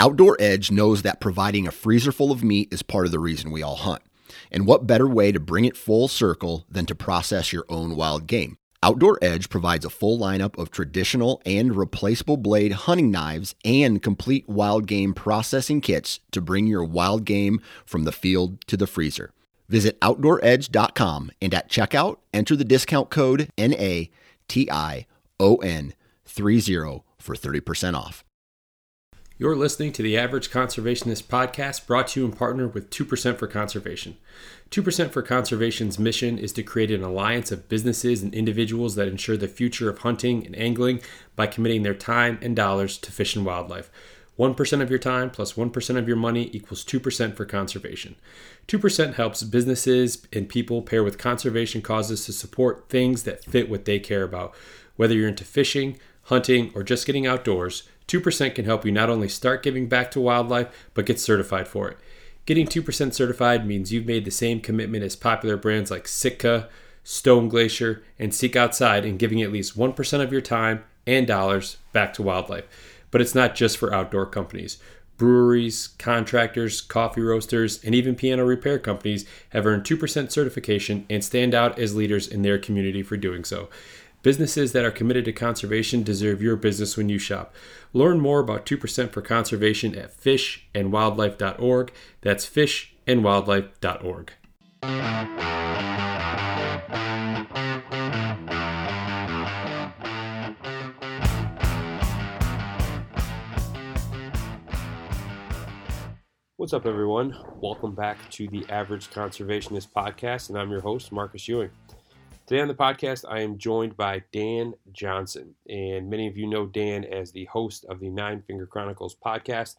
Outdoor Edge knows that providing a freezer full of meat is part of the reason we all hunt. And what better way to bring it full circle than to process your own wild game? Outdoor Edge provides a full lineup of traditional and replaceable blade hunting knives and complete wild game processing kits to bring your wild game from the field to the freezer. Visit OutdoorEdge.com and at checkout, enter the discount code NATION30 for 30% off. You're listening to the Average Conservationist podcast brought to you in partner with 2% for Conservation. 2% for Conservation's mission is to create an alliance of businesses and individuals that ensure the future of hunting and angling by committing their time and dollars to fish and wildlife. 1% of your time plus 1 of your money equals 2% for conservation. 2% helps businesses and people pair with conservation causes to support things that fit what they care about. Whether you're into fishing, hunting, or just getting outdoors, 2% can help you not only start giving back to wildlife, but get certified for it. Getting 2% certified means you've made the same commitment as popular brands like Sitka, Stone Glacier, and Seek Outside in giving at least 1% of your time and dollars back to wildlife. But it's not just for outdoor companies. Breweries, contractors, coffee roasters, and even piano repair companies have earned 2% certification and stand out as leaders in their community for doing so. Businesses that are committed to conservation deserve your business when you shop. Learn more about 2% for conservation at fishandwildlife.org. That's fishandwildlife.org. What's up, everyone? Welcome back to the Average Conservationist Podcast, and I'm your host, Marcus Ewing. Today on the podcast, I am joined by Dan Johnson. And many of you know Dan as the host of the Nine Finger Chronicles podcast.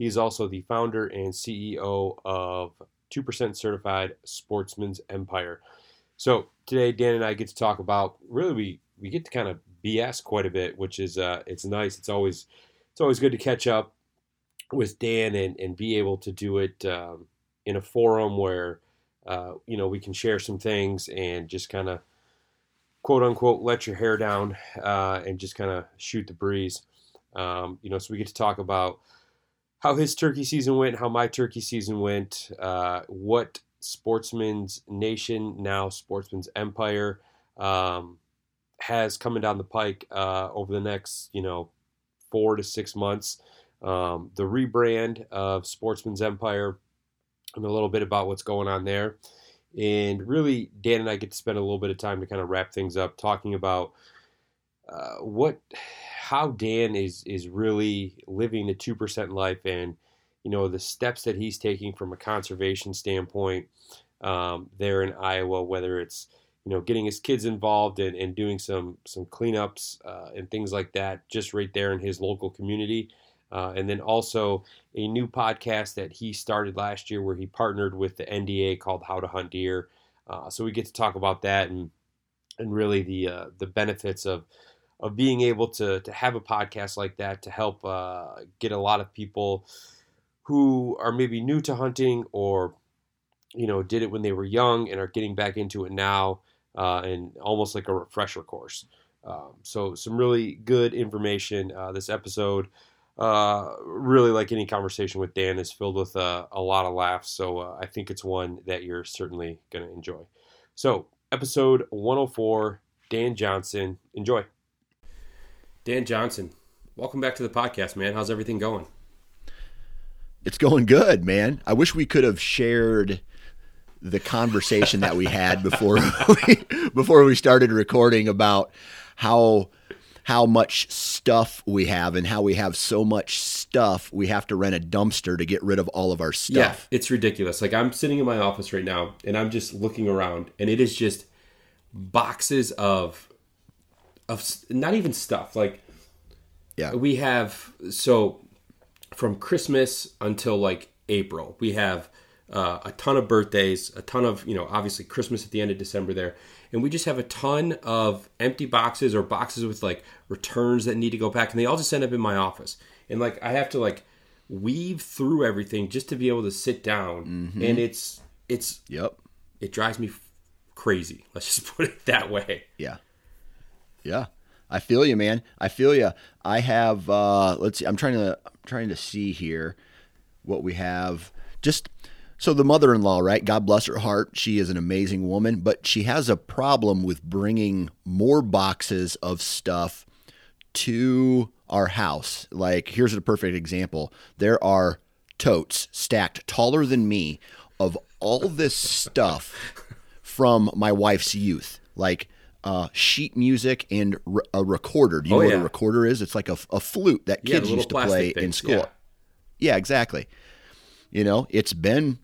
He's also the founder and CEO of 2% Certified Sportsman's Empire. So today, Dan and I get to talk about really we we get to kind of BS quite a bit, which is uh, it's nice. It's always it's always good to catch up with Dan and, and be able to do it um, in a forum where uh, you know we can share some things and just kind of quote unquote let your hair down uh, and just kind of shoot the breeze. Um, you know, so we get to talk about how his turkey season went, how my turkey season went, uh, what Sportsman's Nation, now Sportsman's Empire, um, has coming down the pike uh, over the next, you know, four to six months. Um, the rebrand of Sportsman's Empire, and a little bit about what's going on there. And really, Dan and I get to spend a little bit of time to kind of wrap things up, talking about uh, what, how Dan is is really living the two percent life, and you know the steps that he's taking from a conservation standpoint um, there in Iowa, whether it's you know getting his kids involved and, and doing some some cleanups uh, and things like that, just right there in his local community. Uh, and then also a new podcast that he started last year where he partnered with the NDA called How to Hunt Deer. Uh, so we get to talk about that and and really the uh, the benefits of of being able to to have a podcast like that to help uh, get a lot of people who are maybe new to hunting or you know did it when they were young and are getting back into it now uh, and almost like a refresher course. Um, so some really good information. This episode uh, really like any conversation with Dan is filled with uh, a lot of laughs. So uh, I think it's one that you're certainly going to enjoy. So episode 104, Dan Johnson. Enjoy. Dan Johnson, welcome back to the podcast, man. How's everything going? It's going good, man. I wish we could have shared the conversation that we had before we, before we started recording about how how much stuff we have and how we have so much stuff we have to rent a dumpster to get rid of all of our stuff. Yeah, it's ridiculous. Like I'm sitting in my office right now and I'm just looking around and it is just boxes of of not even stuff. Like yeah. We have so from Christmas until like April. We have uh, a ton of birthdays, a ton of, you know, obviously Christmas at the end of December there. And we just have a ton of empty boxes or boxes with like returns that need to go back. And they all just end up in my office. And like, I have to like weave through everything just to be able to sit down. Mm-hmm. And it's, it's, yep. It drives me crazy. Let's just put it that way. Yeah. Yeah. I feel you, man. I feel you. I have, uh, let's see, I'm trying to, I'm trying to see here what we have. Just, so the mother-in-law, right? God bless her heart. She is an amazing woman, but she has a problem with bringing more boxes of stuff to our house. Like here's a perfect example. There are totes stacked taller than me of all this stuff from my wife's youth. Like uh, sheet music and re- a recorder. Do you oh, know yeah. what a recorder is? It's like a, a flute that kids yeah, used to play things. in school. Yeah. yeah, exactly. You know, it's been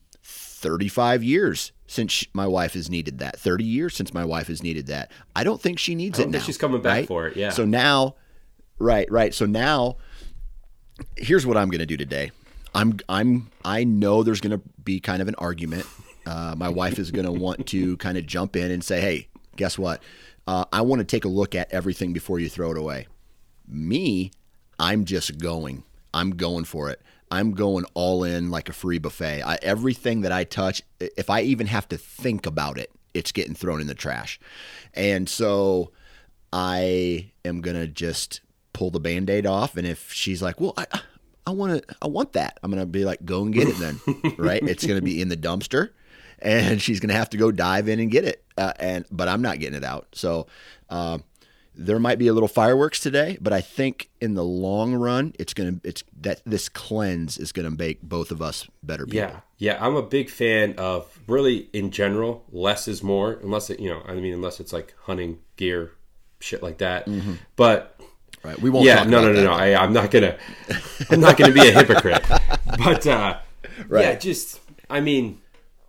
35 years since my wife has needed that. 30 years since my wife has needed that. I don't think she needs it now. she's coming back right? for it. Yeah. So now, right, right. So now, here's what I'm going to do today. I'm I'm I know there's going to be kind of an argument. Uh, my wife is going to want to kind of jump in and say, "Hey, guess what? Uh, I want to take a look at everything before you throw it away." Me, I'm just going. I'm going for it. I'm going all in like a free buffet. I, everything that I touch, if I even have to think about it, it's getting thrown in the trash. And so I am going to just pull the band-aid off and if she's like, "Well, I I want to I want that." I'm going to be like, "Go and get it then." right? It's going to be in the dumpster and she's going to have to go dive in and get it. Uh, and but I'm not getting it out. So uh, there might be a little fireworks today, but I think in the long run, it's gonna it's that this cleanse is gonna make both of us better people. Yeah, yeah. I'm a big fan of really in general, less is more. Unless it, you know, I mean, unless it's like hunting gear, shit like that. Mm-hmm. But right, we won't. Yeah, no, no, no, no. I, I'm not gonna. I'm not gonna be a hypocrite. But uh, right. yeah, just I mean,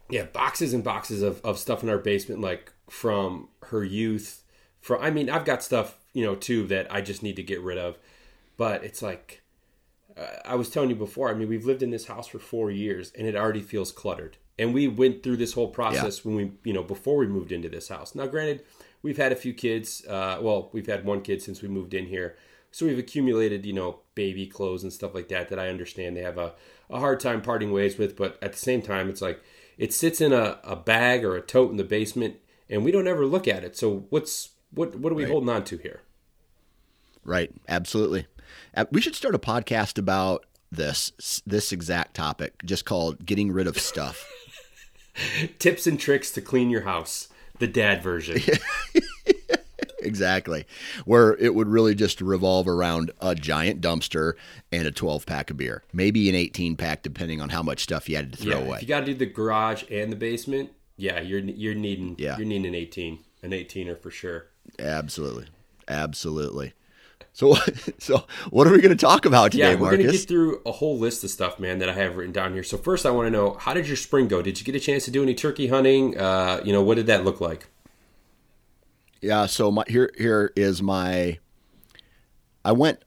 yeah, boxes and boxes of of stuff in our basement, like from her youth from I mean, I've got stuff, you know, too that I just need to get rid of. But it's like uh, I was telling you before, I mean, we've lived in this house for 4 years and it already feels cluttered. And we went through this whole process yeah. when we, you know, before we moved into this house. Now, granted, we've had a few kids. Uh, well, we've had one kid since we moved in here. So we've accumulated, you know, baby clothes and stuff like that that I understand they have a, a hard time parting ways with. But at the same time, it's like it sits in a, a bag or a tote in the basement and we don't ever look at it. So what's what what are we right. holding on to here? Right, absolutely. Uh, we should start a podcast about this this exact topic, just called "Getting Rid of Stuff." Tips and tricks to clean your house, the dad version. exactly. Where it would really just revolve around a giant dumpster and a 12 pack of beer, maybe an 18 pack, depending on how much stuff you had to throw yeah, away. If you got to do the garage and the basement, yeah, you're you're needing yeah. you're needing an 18, an 18er for sure. Absolutely, absolutely. So, so what are we going to talk about today, yeah, we're going to get through a whole list of stuff, man, that I have written down here. So first, I want to know how did your spring go? Did you get a chance to do any turkey hunting? Uh, you know, what did that look like? Yeah. So my here here is my. I went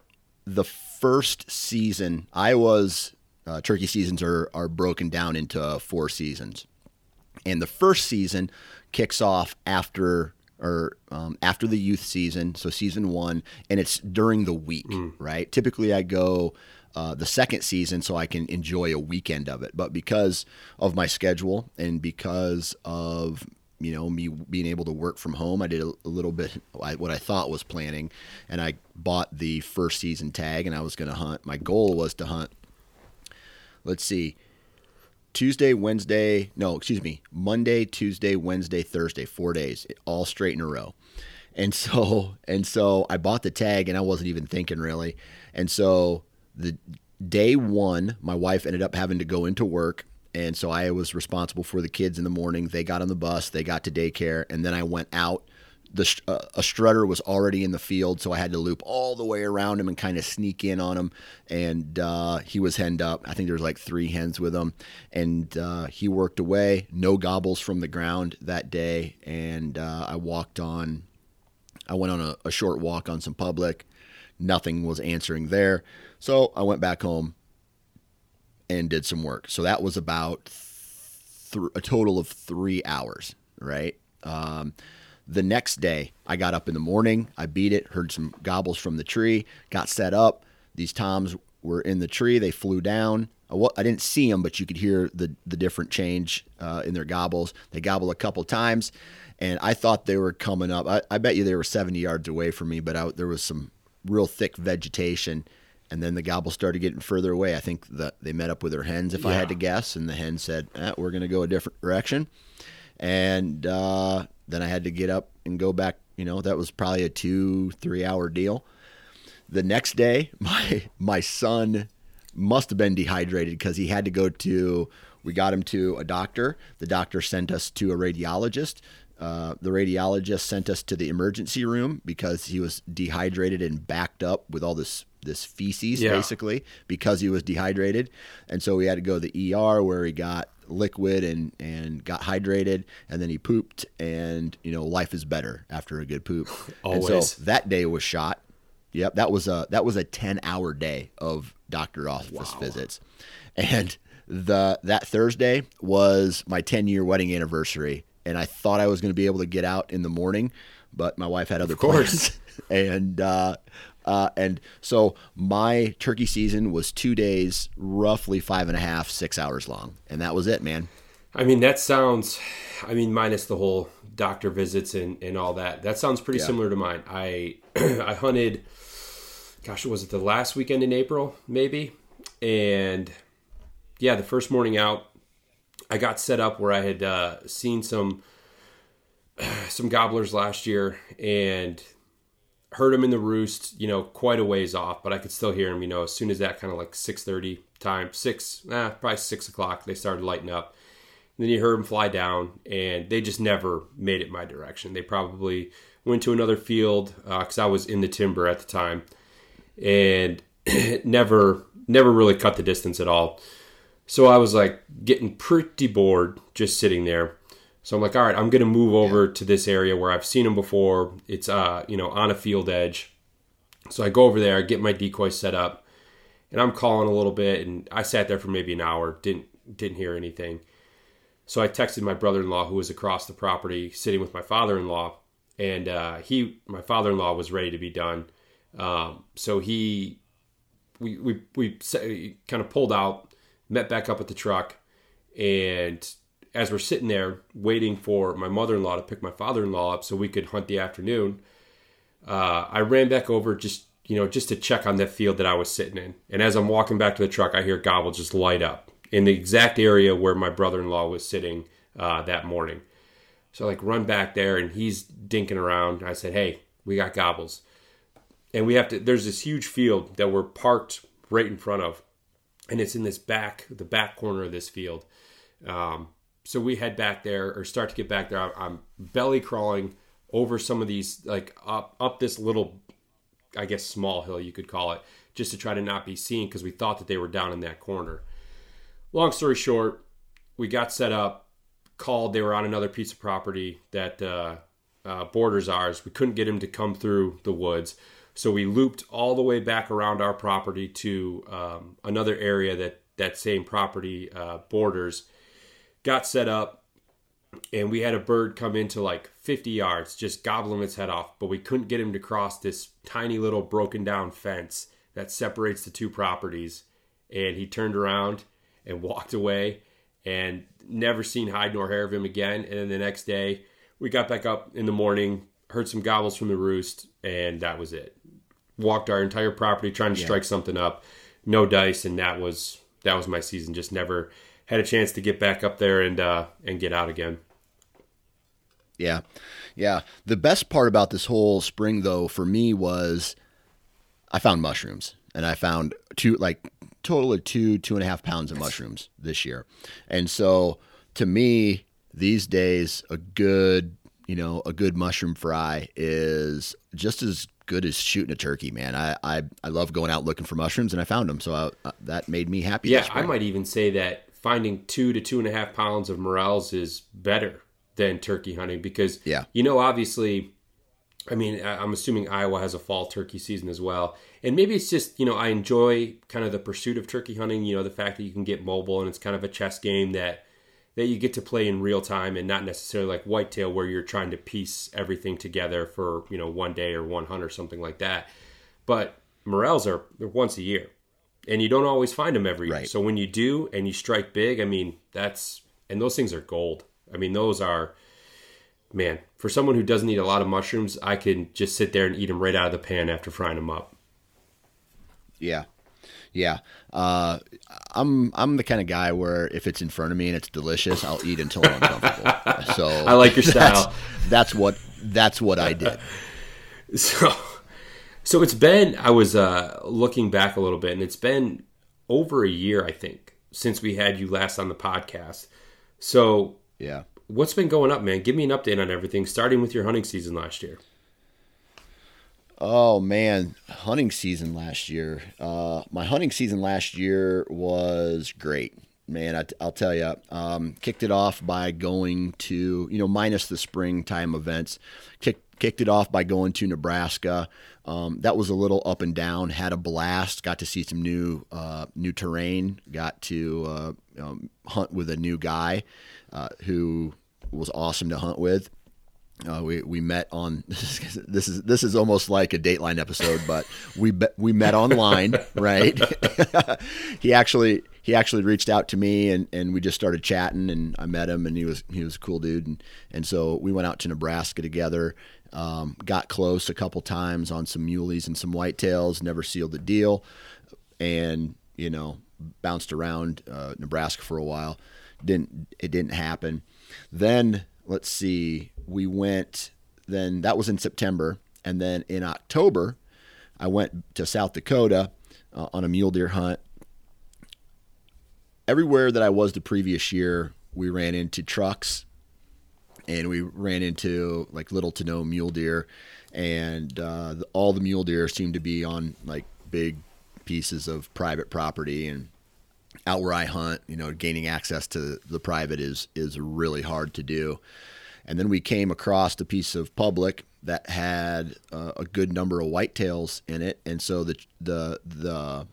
the first season. I was uh, turkey seasons are are broken down into four seasons, and the first season kicks off after or um, after the youth season, so season one, and it's during the week, mm. right? Typically, I go uh, the second season so I can enjoy a weekend of it, but because of my schedule and because of you know me being able to work from home, I did a, a little bit what I thought was planning, and I bought the first season tag, and I was going to hunt. My goal was to hunt. Let's see Tuesday, Wednesday, no, excuse me, Monday, Tuesday, Wednesday, Thursday, four days, all straight in a row. And so, and so I bought the tag and I wasn't even thinking really. And so the day one, my wife ended up having to go into work. And so I was responsible for the kids in the morning. They got on the bus, they got to daycare, and then I went out the uh, a strutter was already in the field, so I had to loop all the way around him and kind of sneak in on him. And uh, he was henned up. I think there was like three hens with him, and uh, he worked away. No gobbles from the ground that day, and uh, I walked on. I went on a, a short walk on some public. Nothing was answering there, so I went back home. and did some work. So that was about th- a total of three hours, right? Um, the next day, I got up in the morning, I beat it, heard some gobbles from the tree, got set up. These toms were in the tree, they flew down. I didn't see them, but you could hear the the different change uh, in their gobbles. They gobbled a couple times, and I thought they were coming up. I, I bet you they were 70 yards away from me, but I, there was some real thick vegetation and then the gobble started getting further away. I think that they met up with their hens, if yeah. I had to guess, and the hen said, eh, "We're going to go a different direction." And uh, then I had to get up and go back. You know, that was probably a two, three hour deal. The next day, my my son must have been dehydrated because he had to go to. We got him to a doctor. The doctor sent us to a radiologist. Uh, the radiologist sent us to the emergency room because he was dehydrated and backed up with all this this feces yeah. basically because he was dehydrated, and so we had to go to the ER where he got liquid and and got hydrated, and then he pooped, and you know life is better after a good poop. Always. And so that day was shot. Yep, that was a that was a ten hour day of doctor office wow. visits, and the that Thursday was my ten year wedding anniversary, and I thought I was going to be able to get out in the morning, but my wife had other plans, and uh, uh, and so my turkey season was two days, roughly five and a half, six hours long. And that was it, man. I mean, that sounds, I mean, minus the whole doctor visits and, and all that. That sounds pretty yeah. similar to mine. I, I hunted, gosh, it was it the last weekend in April, maybe? And yeah, the first morning out, I got set up where I had uh, seen some some gobblers last year, and heard him in the roost, you know, quite a ways off, but I could still hear him, you know, as soon as that kind of like 6.30 time, 6, eh, probably 6 o'clock, they started lighting up. And then you heard them fly down, and they just never made it my direction. They probably went to another field because uh, I was in the timber at the time, and never, never really cut the distance at all. So I was like getting pretty bored just sitting there. So I'm like, all right, I'm going to move over yeah. to this area where I've seen them before. It's uh, you know, on a field edge. So I go over there, I get my decoy set up, and I'm calling a little bit. And I sat there for maybe an hour, didn't didn't hear anything. So I texted my brother-in-law who was across the property, sitting with my father-in-law, and uh, he, my father-in-law, was ready to be done. Um, so he, we we we kind of pulled out, met back up at the truck, and as we're sitting there waiting for my mother-in-law to pick my father-in-law up so we could hunt the afternoon, uh, I ran back over just you know just to check on that field that I was sitting in. And as I'm walking back to the truck, I hear gobble just light up in the exact area where my brother-in-law was sitting uh, that morning. So I like run back there and he's dinking around. I said, "Hey, we got gobbles." And we have to there's this huge field that we're parked right in front of. And it's in this back the back corner of this field. Um, so we head back there or start to get back there. I'm, belly crawling over some of these, like up up this little, I guess small hill you could call it, just to try to not be seen because we thought that they were down in that corner. Long story short, we got set up, called. They were on another piece of property that uh, uh, borders ours. We couldn't get them to come through the woods. So we looped all the way back around our property to um, another area that that same property uh, borders got set up, and we had a bird come into like 50 yards, just gobbling its head off, but we couldn't get him to cross this tiny little broken down fence that separates the two properties. And he turned around and walked away and never seen hide nor hair of him again. And then the next day, we got back up in the morning, heard some gobbles from the roost, and that was it. Walked our entire property trying to yeah. strike something up, no dice, and that was that was my season. Just never had a chance to get back up there and uh, and get out again. Yeah, yeah. The best part about this whole spring, though, for me was I found mushrooms, and I found two like total of two two and a half pounds of mushrooms this year, and so to me these days a good you know a good mushroom fry is just as good as shooting a turkey, man. I I, I love going out looking for mushrooms, and I found them, so I, uh, that made me happy. Yeah, I might even say that finding two to two and a half pounds of morels is better than turkey hunting because yeah. you know obviously I mean, I'm assuming Iowa has a fall turkey season as well. And maybe it's just, you know, I enjoy kind of the pursuit of turkey hunting, you know, the fact that you can get mobile and it's kind of a chess game that that you get to play in real time and not necessarily like whitetail where you're trying to piece everything together for, you know, one day or one hunt or something like that. But morels are they're once a year. And you don't always find them every Right. year. So when you do and you strike big, I mean, that's and those things are gold. I mean, those are man, for someone who doesn't eat a lot of mushrooms, I can just sit there and eat them right out of the pan after frying them up. Yeah. Yeah. Uh, I'm I'm the kind of guy where if it's in front of me and it's delicious, I'll eat until I'm uncomfortable. So I like your that's- style. That's, what that's what I did. So, so it's been. I was uh, looking back a little bit, and it's been over a year, I think, since we had you last on the podcast. So, Yeah. what's been going up, man? Give me an update on everything, starting with your hunting season last year. Oh man, hunting season last year. Uh, my hunting season last year was great, man. I, will tell you. Um, kicked it off by going to you know minus the springtime events. Kicked kicked it off by going to Nebraska. Um, that was a little up and down. Had a blast. Got to see some new uh, new terrain. Got to uh, um, hunt with a new guy uh, who was awesome to hunt with. Uh, we we met on this is this is almost like a Dateline episode, but we we met online, right? he actually he actually reached out to me and, and we just started chatting and I met him and he was he was a cool dude and and so we went out to Nebraska together. Um, got close a couple times on some muleys and some whitetails. Never sealed the deal, and you know bounced around uh, Nebraska for a while. Didn't it didn't happen. Then let's see, we went. Then that was in September, and then in October, I went to South Dakota uh, on a mule deer hunt. Everywhere that I was the previous year, we ran into trucks and we ran into like little to no mule deer, and uh, all the mule deer seemed to be on like big pieces of private property and out where I hunt, you know, gaining access to the private is is really hard to do. And then we came across a piece of public that had uh, a good number of whitetails in it, and so the the the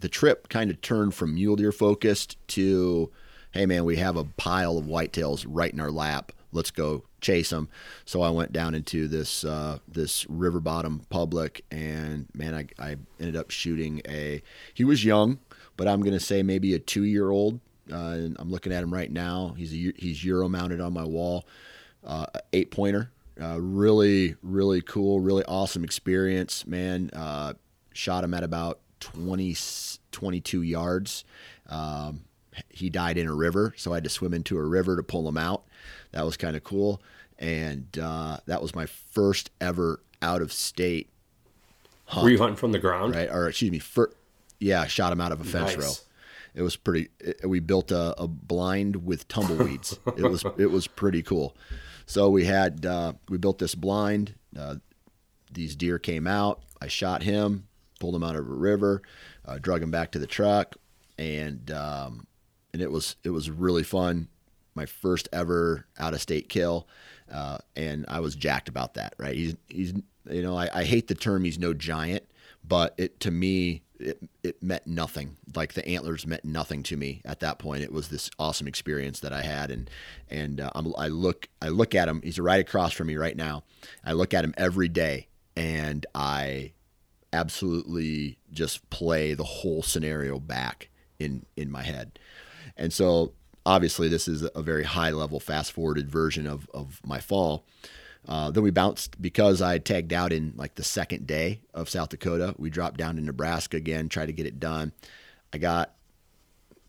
the trip kind of turned from mule deer focused to, hey man, we have a pile of whitetails right in our lap. Let's go chase them. So I went down into this uh, this river bottom public, and man, I, I ended up shooting a. He was young, but I'm gonna say maybe a two year old. Uh, and I'm looking at him right now. He's a, he's euro mounted on my wall, uh, eight pointer. Uh, really, really cool, really awesome experience, man. Uh, shot him at about 20, 22 yards. Um, he died in a river, so I had to swim into a river to pull him out. That was kind of cool, and uh, that was my first ever out of state hunt. Were you hunting from the ground? right? Or excuse me, fir- yeah, I shot him out of a fence Nice. row. It was pretty. It, we built a, a blind with tumbleweeds. it was it was pretty cool. So we had uh, we built this blind. Uh, these deer came out. I shot him, pulled him out of a river, uh, drug him back to the truck, and um, and it was it was really fun. My first ever out of state kill, uh, and I was jacked about that. Right? He's he's you know I, I hate the term he's no giant, but it to me it it meant nothing. Like the antlers meant nothing to me at that point. It was this awesome experience that I had, and and uh, I look I look at him. He's right across from me right now. I look at him every day, and I absolutely just play the whole scenario back in in my head. And so obviously this is a very high level fast forwarded version of of my fall. Uh, then we bounced because I tagged out in like the second day of South Dakota. We dropped down to Nebraska again, tried to get it done. I got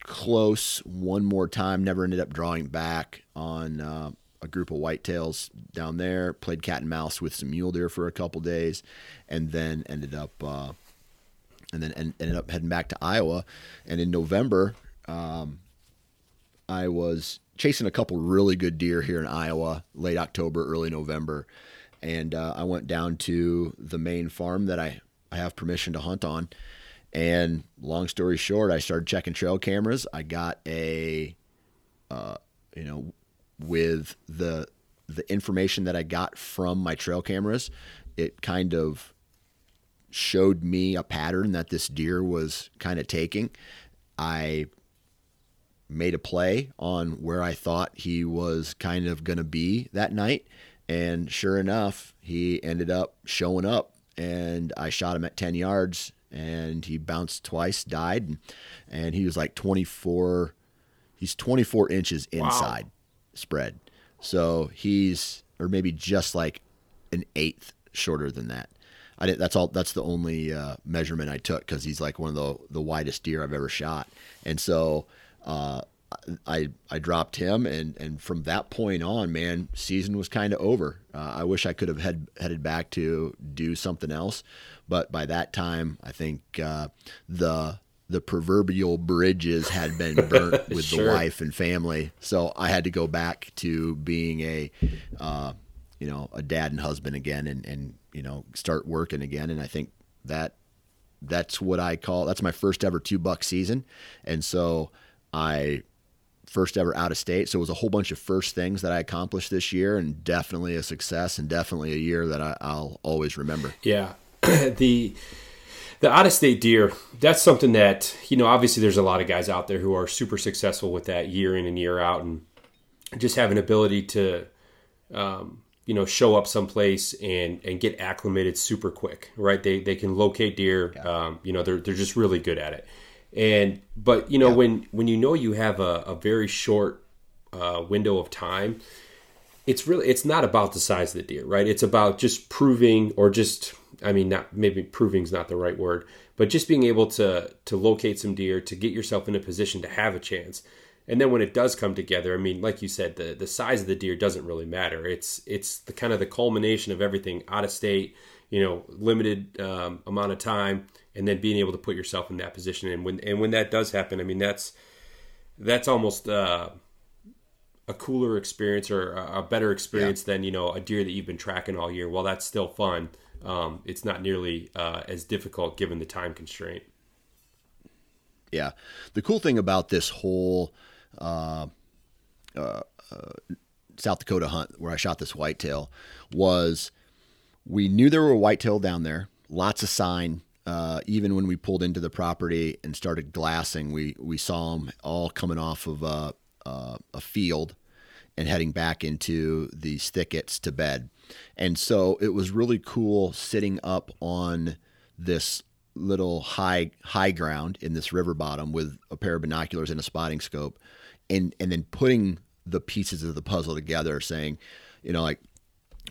close one more time, never ended up drawing back on uh, a group of whitetails down there. Played cat and mouse with some mule deer for a couple days, and then ended up uh, and then en- ended up heading back to Iowa. And in November, um, I was chasing a couple really good deer here in Iowa, late October, early November, and uh, I went down to the main farm that I I have permission to hunt on. And long story short, I started checking trail cameras. I got a, uh, you know, with the the information that I got from my trail cameras, it kind of showed me a pattern that this deer was kind of taking. I made a play on where I thought he was kind of going to be that night. And sure enough, he ended up showing up and I shot him at 10 yards and he bounced twice, died. And, and he was like 24, he's 24 inches inside wow. spread. So he's, or maybe just like an eighth shorter than that. I did, that's all. That's the only uh, measurement I took because he's like one of the the widest deer I've ever shot. And so uh, I I dropped him, and and from that point on, man, season was kind of over. Uh, I wish I could have head, headed back to do something else, but by that time, I think uh, the the proverbial bridges had been burnt with sure. the wife and family. So I had to go back to being a, uh, you know, a dad and husband again, and and you know start working again. And I think that that's what I call that's my first ever two buck season, and so I first ever out of state. So it was a whole bunch of first things that I accomplished this year, and definitely a success, and definitely a year that I, will always remember. Yeah, the the out of state deer. That's something that you know. Obviously, there's a lot of guys out there who are super successful with that year in and year out, and just have an ability to um, you know show up someplace and and get acclimated super quick right they they can locate deer yeah. um, you know they're they're just really good at it and but you know yeah. when when you know you have a, a very short uh, window of time it's really it's not about the size of the deer right it's about just proving or just i mean not maybe proving is not the right word but just being able to to locate some deer to get yourself in a position to have a chance and then when it does come together, I mean, like you said, the the size of the deer doesn't really matter. It's it's the kind of the culmination of everything out of state, you know, limited um, amount of time, and then being able to put yourself in that position. And when and when that does happen, I mean, that's that's almost uh, a cooler experience or a better experience yeah. than you know a deer that you've been tracking all year. While that's still fun, um, it's not nearly uh, as difficult given the time constraint. Yeah, the cool thing about this whole uh, uh, South Dakota hunt where I shot this whitetail was we knew there were whitetail down there, lots of sign. Uh, even when we pulled into the property and started glassing, we we saw them all coming off of a, a, a field and heading back into these thickets to bed. And so it was really cool sitting up on this little high high ground in this river bottom with a pair of binoculars and a spotting scope and and then putting the pieces of the puzzle together, saying, you know, like,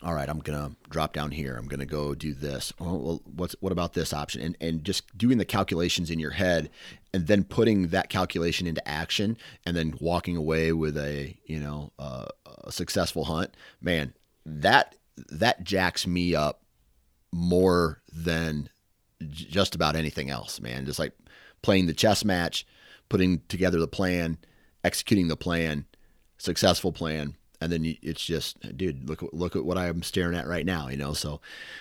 all right, I'm gonna drop down here. I'm gonna go do this. Oh, well, what's what about this option? And and just doing the calculations in your head, and then putting that calculation into action, and then walking away with a you know uh, a successful hunt. Man, that that jacks me up more than just about anything else. Man, just like playing the chess match, putting together the plan, executing the plan, successful plan, and then it's just, dude, look look at what I'm staring at right now, you know. So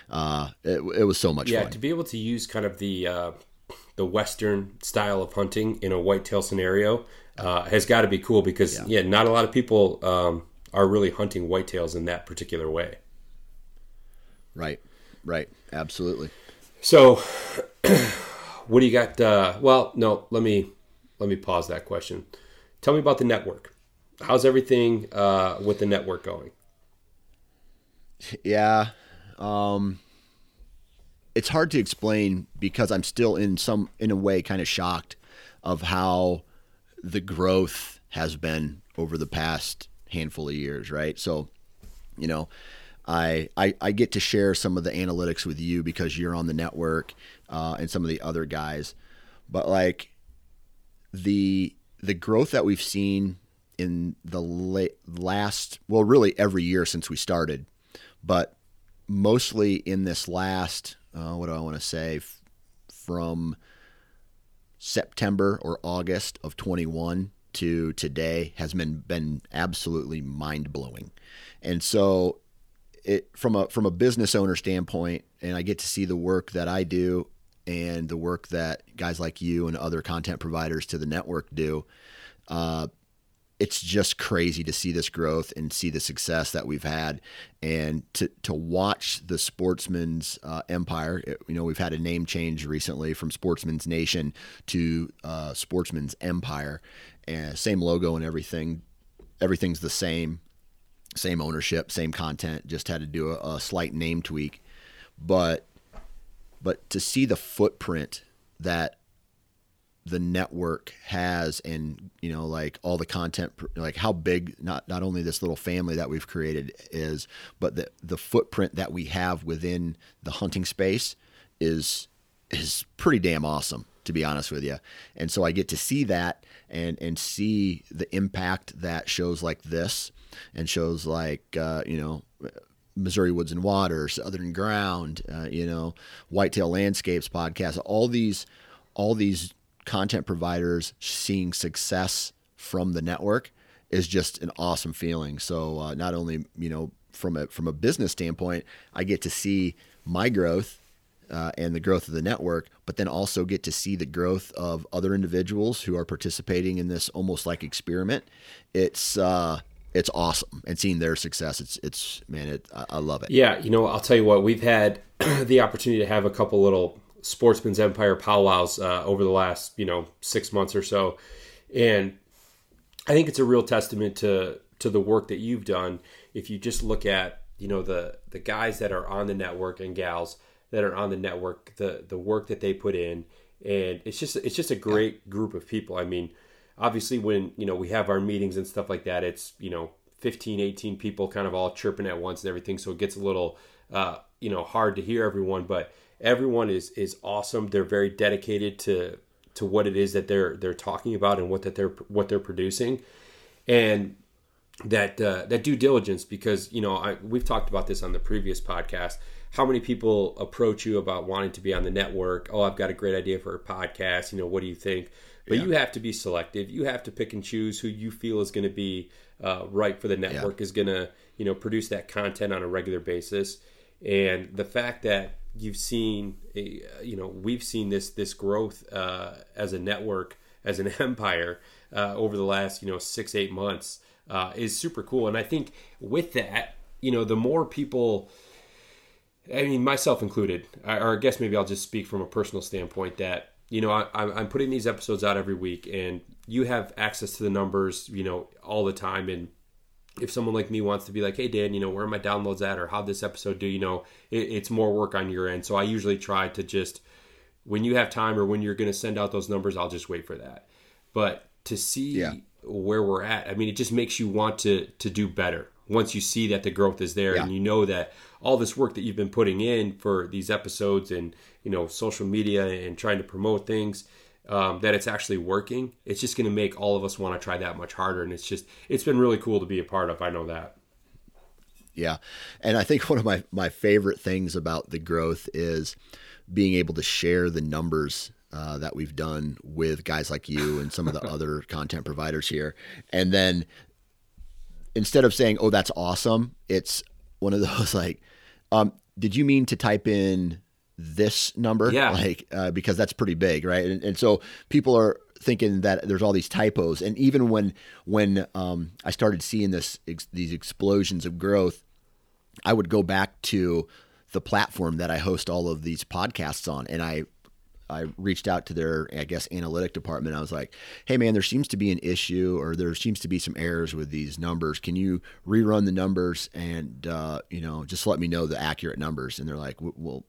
uh, it, it was so much yeah, fun. to be able to use kind of the uh, the Western style of hunting in a whitetail scenario uh, has got to be cool because yeah. yeah. not a lot of people um, are really hunting whitetails in that particular way. Right, right, absolutely. So, what do you got? Uh, well, no, let me let me pause that question. Tell me about the network. How's everything uh, with the network going? Yeah, um, it's hard to explain because I'm still in some, in a way, kind of shocked of how the growth has been over the past handful of years. Right, so you know. I, I, I get to share some of the analytics with you because you're on the network uh, and some of the other guys, but like the the growth that we've seen in the late, last, well, really every year since we started, but mostly in this last, uh, what do I want to say, f- from September or August of 21 to today has been been absolutely mind blowing, and so it from a from a business owner standpoint, and I get to see the work that I do and the work that guys like you and other content providers to the network do, uh, it's just crazy to see this growth and see the success that we've had, and to to watch the Sportsman's uh, Empire. It, you know, we've had a name change recently from Sportsman's Nation to uh, Sportsman's Empire, and same logo and everything. Everything's the same, same ownership, same content. Just had to do a, a slight name tweak, but but to see the footprint that the network has and you know like all the content like how big not not only this little family that we've created is but the the footprint that we have within the hunting space is is pretty damn awesome to be honest with you and so I get to see that and and see the impact that shows like this and shows like uh, you know Missouri Woods and Waters, Southern Ground, uh, you know, Whitetail Landscapes podcast, all these, all these content providers seeing success from the network is just an awesome feeling. So uh, not only you know from a from a business standpoint, I get to see my growth uh, and the growth of the network, but then also get to see the growth of other individuals who are participating in this almost like experiment. It's uh, it's awesome, and seeing their success, it's it's man, it, I, I love it. Yeah, you know, I'll tell you what, we've had the opportunity to have a couple little Sportsman's Empire powwows uh, over the last you know six months or so, and I think it's a real testament to to the work that you've done. If you just look at you know the the guys that are on the network and gals that are on the network, the the work that they put in, and it's just it's just a great group of people. I mean, obviously when you know we have our meetings and stuff like that, it's you know 15, 18 people kind of all chirping at once and everything, so it gets a little uh, you know hard to hear everyone, but everyone is is awesome. They're very dedicated to to what it is that they're they're talking about and what that they're what they're producing, and that uh, that due diligence because you know I, we've talked about this on the previous podcast. How many people approach you about wanting to be on the network? Oh, I've got a great idea for a podcast. You know, what do you think? But yeah. you have to be selective. You have to pick and choose who you feel is going to be uh, right for the network, yeah. is going to you know produce that content on a regular basis. And the fact that you've seen a, you know we've seen this this growth uh, as a network as an empire uh, over the last you know six eight months uh, is super cool. And i think with that you know the more people i mean myself included or i guess maybe i'll just speak from a personal standpoint that you know I, i'm putting these episodes out every week and you have access to the numbers you know all the time and if someone like me wants to be like, hey Dan, you know, where are my downloads at, or how this episode do, you know, it, it's more work on your end. So I usually try to just when you have time or when you're going to send out those numbers, I'll just wait for that. But to see yeah. where we're at, I mean, it just makes you want to to do better once you see that the growth is there yeah. and you know that all this work that you've been putting in for these episodes and you know social media and trying to promote things um, that it's actually working, it's just going to make all of us want to try that much harder. And it's just, it's been really cool to be a part of. I know that. Yeah. And I think one of my, my favorite things about the growth is being able to share the numbers uh, that we've done with guys like you and some of the other content providers here. And then instead of saying, oh, that's awesome, it's one of those like, um, did you mean to type in this number yeah like uh, because that's pretty big right and, and, so people are thinking that there's all these typos and even when when um, i started seeing this ex- these explosions of growth i would go back to the platform that i host all of these podcasts on and i I reached out to their, I guess, analytic department. I was like, "Hey, man, there seems to be an issue, or there seems to be some errors with these numbers. Can you rerun the numbers and, uh, you know, just let me know the accurate numbers?" And they're like, "Well,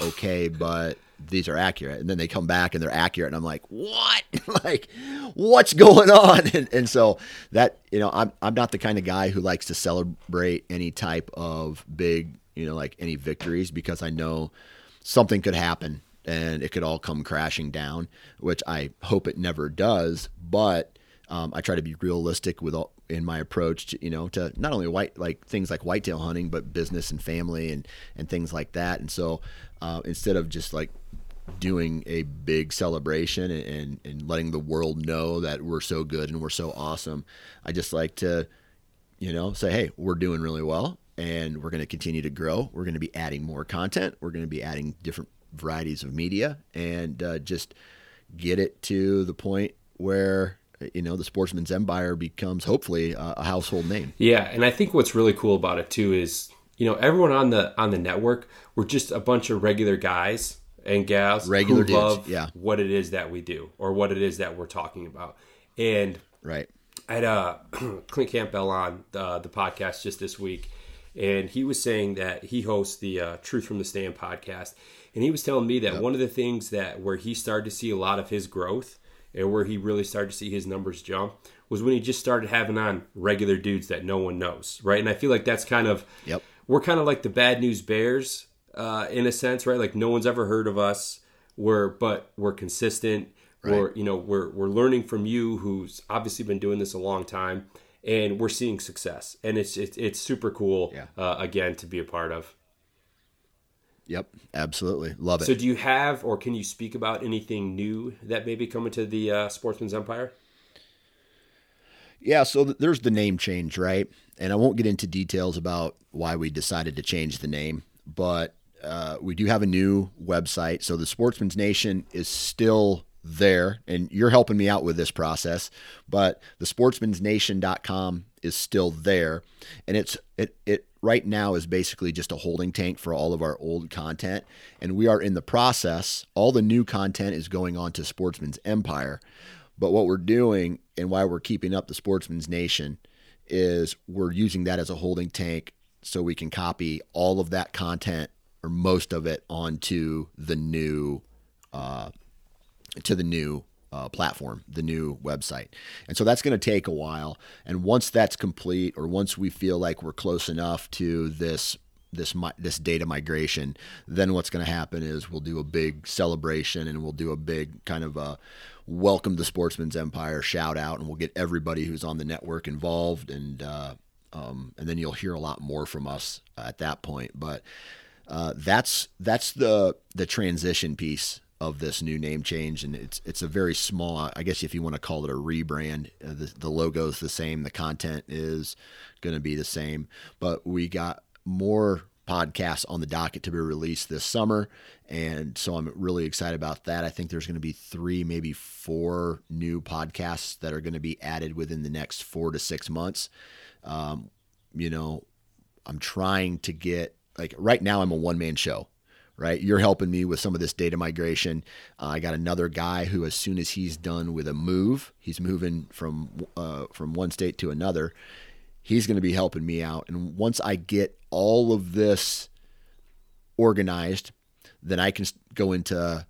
okay, but these are accurate. And then they come back and they're accurate. And I'm like, what? like, what's going on? And, and, so that, you know, I'm, I'm not the kind of guy who likes to celebrate any type of big, you know, like any victories because I know something could happen and it could all come crashing down, which I hope it never does. But um, I try to be realistic with all, in my approach to you know to not only white like things like whitetail hunting but business and family and and things like that. And so uh, instead of just like doing a big celebration and, and, letting the world know that we're so good and we're so awesome i just like to you know say hey we're doing really well and we're going to continue to grow. We're going to be adding more content. We're going to be adding different varieties of media and uh, just get it to the point where you know the Sportsman's Empire becomes hopefully a, a household name. Yeah, and I think what's really cool about it too is you know everyone on the on the network we're just a bunch of regular guys and gals regular who dudes, love yeah. what it is that we do or what it is that we're talking about. And right, I had uh, Clint Campbell on the, the podcast just this week, and he was saying that he hosts the uh, Truth from the Stand podcast, and he was telling me that yep. one of the things that where he started to see a lot of his growth and where he really started to see his numbers jump was when he just started having on regular dudes that no one knows, right? And I feel like that's kind of yep. We're kind of like the bad news bears uh, in a sense, right? Like no one's ever heard of us. We're but we're consistent. Right. We're you know we're we're learning from you, who's obviously been doing this a long time, and we're seeing success, and it's it's, it's super cool. Yeah. Uh, again, to be a part of. Yep, absolutely, love it. So, do you have, or can you speak about anything new that may be coming to the uh, Sportsman's Empire? Yeah, so th- there's the name change, right? And I won't get into details about why we decided to change the name, but uh, we do have a new website. So the Sportsman's Nation is still there, and you're helping me out with this process. But the sportsmansnation.com is still there, and it's it it right now is basically just a holding tank for all of our old content, and we are in the process. All the new content is going on to Sportsman's Empire, but what we're doing and why we're keeping up the Sportsman's Nation is we're using that as a holding tank so we can copy all of that content or most of it onto the new uh, to the new uh, platform, the new website. And so that's going to take a while. And once that's complete, or once we feel like we're close enough to this this this data migration, then what's going to happen is we'll do a big celebration and we'll do a big kind of a welcome to Sportsman's Empire shout out, and we'll get everybody who's on the network involved, and uh, um, and then you'll hear a lot more from us at that point. But uh, that's that's the the transition piece of this new name change, and it's it's a very small. I guess if you want to call it a rebrand, uh, the, the logo is the same, the content is going to be the same, but we got more podcasts on the docket to be released this summer, and so I'm really excited about that. I think there's going to be three, maybe four new podcasts that are going to be added within the next four to six months. Um, you know, I'm trying to get like right now I'm a one man show, right? You're helping me with some of this data migration. Uh, I got another guy who, as soon as he's done with a move, he's moving from uh, from one state to another. He's going to be helping me out, and once I get all of this organized, then I can go into,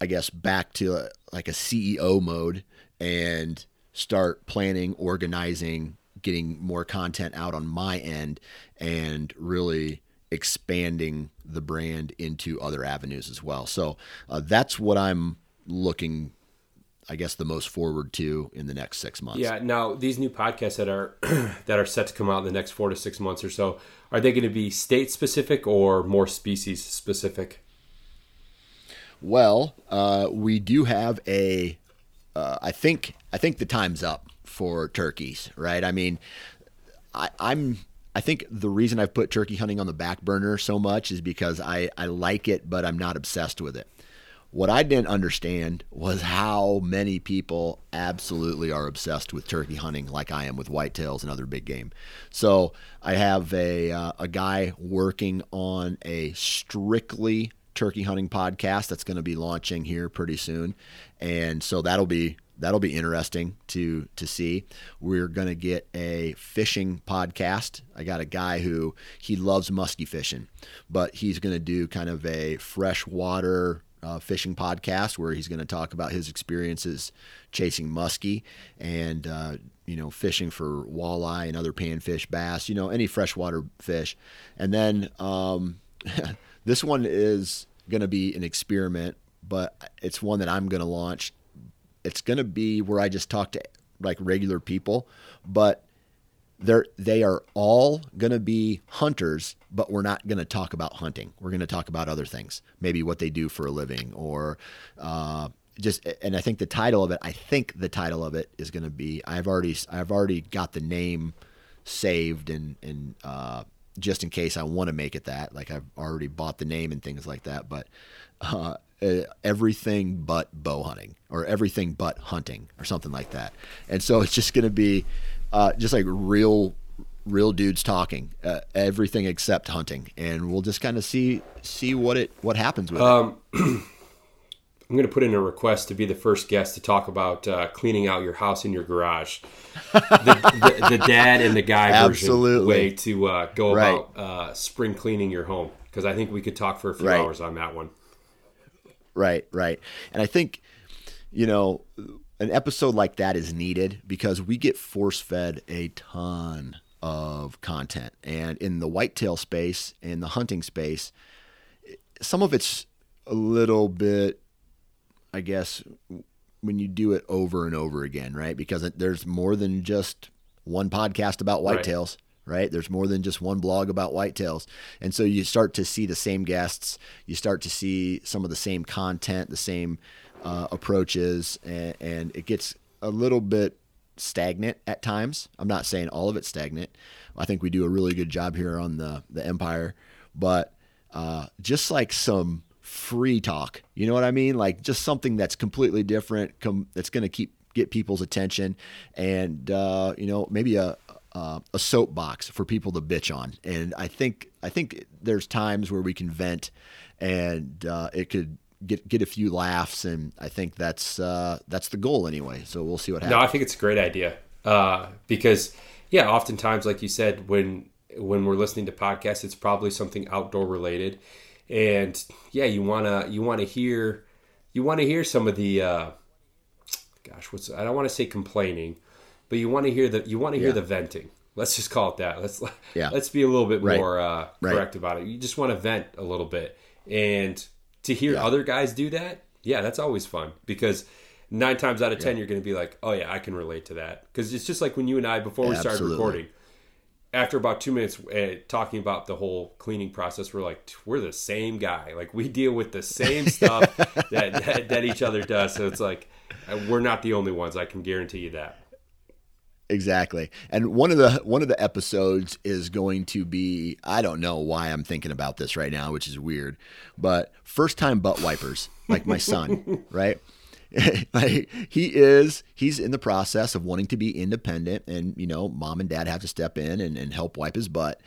I guess, back to a, like a CEO mode and start planning, organizing, getting more content out on my end, and really expanding the brand into other avenues as well. So uh, that's what I'm looking, I guess, the most forward to in the next six months. Yeah. Now these new podcasts that are that are set to come out in the next four to six months or so, are they going to be state specific or more species specific? Well, uh, we do have a. Uh, I think I think the time's up for turkeys, right? I mean, I, I'm I think the reason I've put turkey hunting on the back burner so much is because I, I like it, but I'm not obsessed with it. What I didn't understand was how many people absolutely are obsessed with turkey hunting, like I am with whitetails and other big game. So I have a uh, a guy working on a strictly turkey hunting podcast that's going to be launching here pretty soon, and so that'll be that'll be interesting to to see. We're to get a fishing podcast. I got a guy who he loves musky fishing, but he's to do kind of a freshwater uh, fishing podcast where he's going to talk about his experiences chasing muskie and uh, you know fishing for walleye and other panfish, bass, you know any freshwater fish. And then um, this one is going to be an experiment, but it's one that I'm going to launch it's going to be where I just talk to like regular people, but they're they are all going to be hunters, but we're not going to talk about hunting. We're going to talk about other things, maybe what they do for a living, or uh, just. And I think the title of it, I think the title of it is going to be. I've already I've already got the name saved and and uh, just in case I want to make it that. Like I've already bought the name and things like that, but uh, uh, everything but bow hunting or everything but hunting or something like that. And so it's just going to be uh, just like real real dudes talking uh, everything except hunting and we'll just kind of see see what it what happens with um, it I'm going to put in a request to be the first guest to talk about uh, cleaning out your house and your garage. the, the, the, dad and the guy Absolutely. way to uh, go right. about uh, spring cleaning your home because I think we could talk for a few right. hours on that one. Right, right, and I think you know an episode like that is needed because we get force fed a ton of content, and in the whitetail space, in the hunting space, some of it's a little bit I guess, when you do it over and over again, right? Because there's more than just one podcast about whitetails. Right right? There's more than just one blog about whitetails. And so you start to see the same guests, you start to see some of the same content, the same uh, approaches, and, and, it gets a little bit stagnant at times. I'm not saying all of it's stagnant. I think we do a really good job here on the, the Empire, but uh, just like some free talk. You know what I mean? Like just something that's completely different, com- that's going to keep get people's attention, and uh, you know maybe a uh, a soapbox for people to bitch on. And I think I think there's times where we can vent, and uh, it could get get a few laughs, and I think that's uh, that's the goal anyway. So we'll see what happens. No, I think it's a great idea uh, because yeah, oftentimes like you said when when we're listening to podcasts, it's probably something outdoor related and yeah, you wanna you wanna hear you wanna hear some of the uh, gosh, what's I don't want to say complaining, but you want to hear the you want to hear yeah. the venting. Let's just call it that. Let's yeah. let's be a little bit right. more uh, correct right. about it. You just want to vent a little bit, and to hear yeah. other guys do that, yeah, that's always fun because nine times out of ten you're going to be like, oh yeah, I can relate to that because it's just like when you and I before we started recording after about two minutes uh, talking about the whole cleaning process, we're like, we're the same guy. Like we deal with the same stuff that, that, that each other does. So it's like uh, we're not the only ones. I can guarantee you that. Exactly. And one of the one of the episodes is going to be I don't know why I'm thinking about this right now, which is weird, but first time butt wipers, like my son, right? like he is he's in the process of wanting to be independent and you know mom and dad have to step in and, and help wipe his butt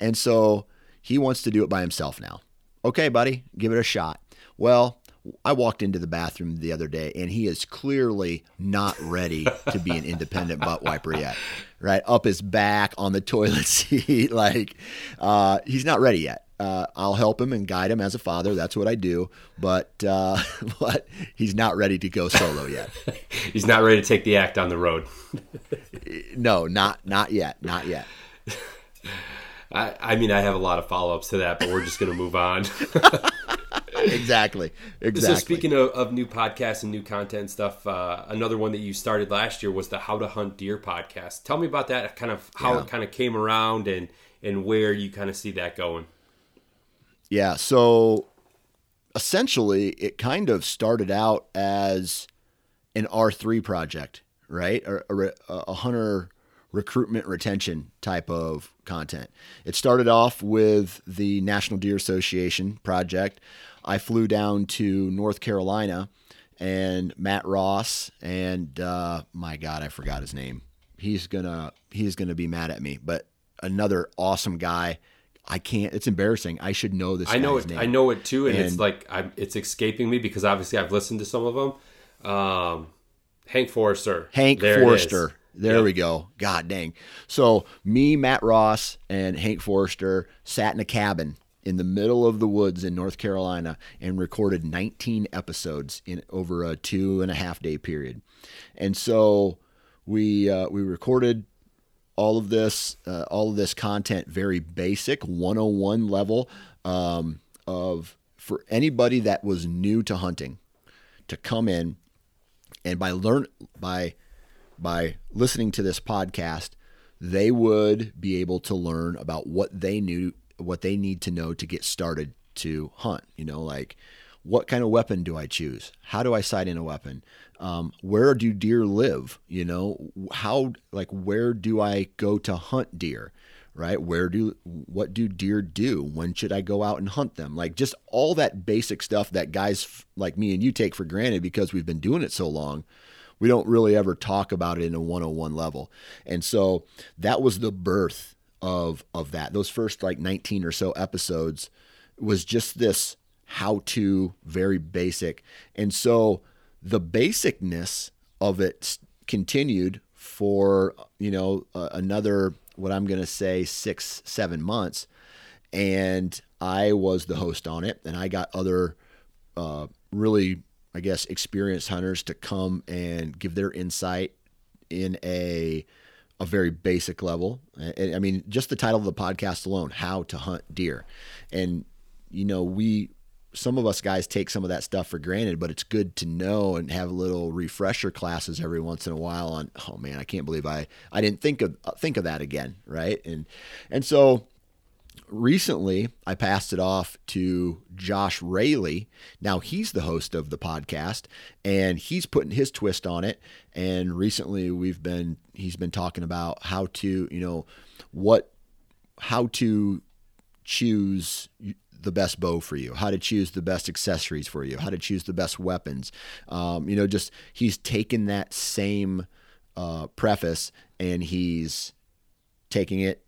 and so he wants to do it by himself now okay buddy give it a shot well I walked into the bathroom the other day and he is clearly not ready to be an independent butt wiper yet. Right up his back on the toilet seat, like uh, he's not ready yet. Uh, I'll help him and guide him as a father. That's what I do. But uh, but he's not ready to go solo yet. he's not ready to take the act on the road. no, not not yet, not yet. I, I mean, I have a lot of follow ups to that, but we're just going to move on. Exactly. Exactly. So speaking of, of, new podcasts and new content stuff, uh, another one that you started last year was the How to Hunt Deer podcast. Tell me about that. Kind of how yeah. it kind of came around and and where you kind of see that going. Yeah. So essentially, it kind of started out as an R3 project, right? A hunter recruitment retention type of content. It started off with the National Deer Association project. I flew down to North Carolina and Matt Ross and uh, my God, I forgot his name. He's gonna he's gonna be mad at me, but another awesome guy I can't. It's embarrassing. I should know this. I know it. Name. I know it too, and, and, it's like I'm, it's escaping me because obviously I've listened to some of them. Um, Hank Forester. Hank there Forester. There yep. we go. God dang. So me, Matt Ross, and Hank Forester sat in a cabin in the middle of the woods in North Carolina and recorded 19 episodes in over a two and a half day period. And so we uh, we recorded all of this, uh, all of this content, very basic 101 level um, of for anybody that was new to hunting to come in and by learn by by listening to this podcast, they would be able to learn about what they knew, what they need to know to get started to hunt. You know, like what kind of weapon do I choose? How do I sight in a weapon? Um, where do deer live? You know, how like where do I go to hunt deer? right? Where do what do deer do? When should I go out and hunt them? Like just all that basic stuff that guys like me and you take for granted because we've been doing it so long. We don't really ever talk about it in a 101 level. And so that was the birth of of that. Those first like 19 or so episodes was just this how to very basic. And so the basicness of it continued for, you know, uh, another what I'm going to say six, seven months. And I was the host on it. And I got other uh, really, I guess, experienced hunters to come and give their insight in a a very basic level. I mean, just the title of the podcast alone, How to Hunt Deer. And, you know, we some of us guys take some of that stuff for granted, but it's good to know and have little refresher classes every once in a while on, oh man, I can't believe I, I didn't think of, think of that again. Right. And, and so recently I passed it off to Josh Raley. Now he's the host of the podcast and he's putting his twist on it. And recently we've been, he's been talking about how to, you know, what, how to choose the best bow for you, how to choose the best accessories for you, how to choose the best weapons. Um, you know, just he's taken that same uh, preface and he's taking it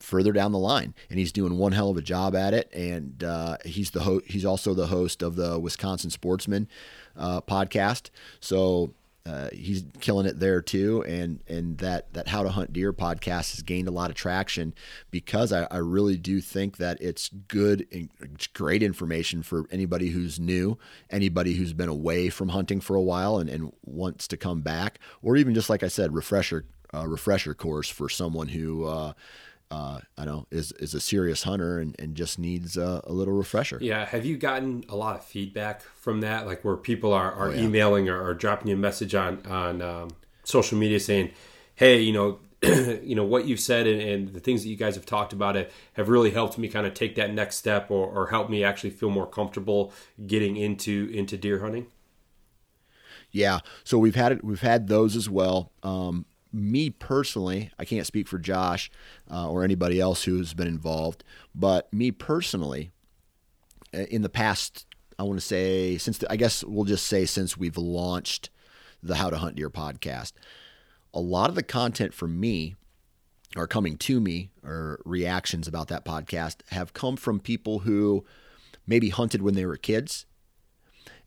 further down the line, and he's doing one hell of a job at it. And uh, he's the ho- he's also the host of the Wisconsin Sportsman uh, podcast. So uh, he's killing it there too, and and that that How to Hunt Deer podcast has gained a lot of traction because I, I really do think that it's good and it's great information for anybody who's new, anybody who's been away from hunting for a while and, and wants to come back, or even just like I said, refresher uh, refresher course for someone who uh, I know is is a serious hunter and, and just needs a, a, little refresher. Yeah. Have you gotten a lot of feedback from that? Like where people are, are oh, yeah. emailing or, or, dropping you a message on on um, social media saying, "Hey, you know." you know what you've said and, and, the things that you guys have talked about it have really helped me kind of take that next step or, or help me actually feel more comfortable getting into into deer hunting yeah so we've had it we've had those as well um, me personally, I can't speak for Josh uh, or anybody else who's been involved, but me personally, uh, in the past, I want to say since the, I guess we'll just say since we've launched the How to Hunt Deer podcast, a lot of the content for me are coming to me or reactions about that podcast have come from people who maybe hunted when they were kids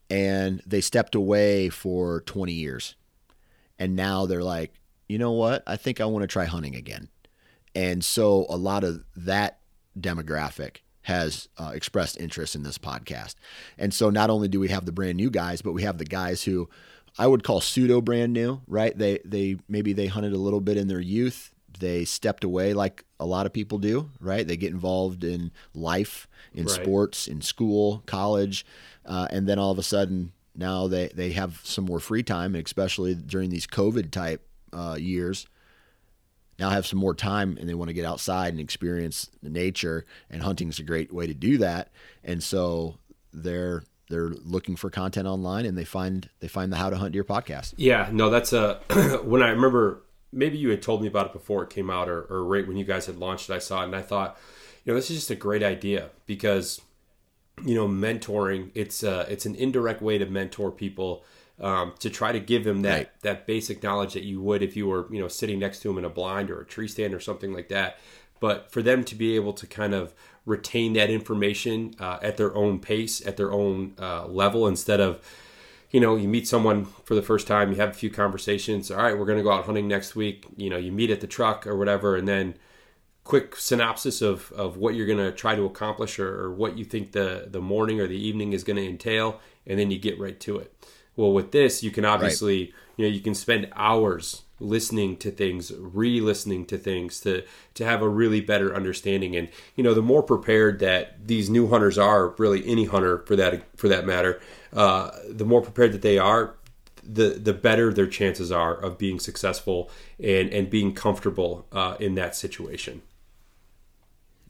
and they stepped away for 20 years. And now they're like, you know what? I think I want to try hunting again. And so a lot of that demographic has uh, expressed interest in this podcast. And so not only do we have the brand new guys, but we have the guys who I would call pseudo brand new, right? They they maybe they hunted a little bit in their youth. They stepped away like a lot of people do, right? They get involved in life, in right. sports, in school, college, uh, and then all of a sudden now they they have some more free time, especially during these COVID type uh, years. Now have some more time and they want to get outside and experience the nature and hunting is a great way to do that. And so they're they're looking for content online and they find they find the how to hunt deer podcast. Yeah no that's a when i remember maybe you had told me about it before it came out or, or right when you guys had launched it i saw it and i thought you know this is just a great idea because you know mentoring it's uh it's an indirect way to mentor people um, to try to give them that right. that basic knowledge that you would if you were you know sitting next to them in a blind or a tree stand or something like that. But for them to be able to kind of retain that information uh, at their own pace, at their own uh, level, instead of you know, you meet someone for the first time, you have a few conversations. All right, we're going to go out hunting next week. You know, you meet at the truck or whatever, and then quick synopsis of, of what you're going to try to accomplish or, or, what you think the, the morning or the evening is going to entail, and then you get right to it. Well, with this, you can obviously, right. you know, you can spend hours listening to things, re-listening to things to to have a really better understanding. And you know, the more prepared that these new hunters are, really any hunter for that for that matter, uh, the more prepared that they are, the the better their chances are of being successful and and being comfortable uh, in that situation.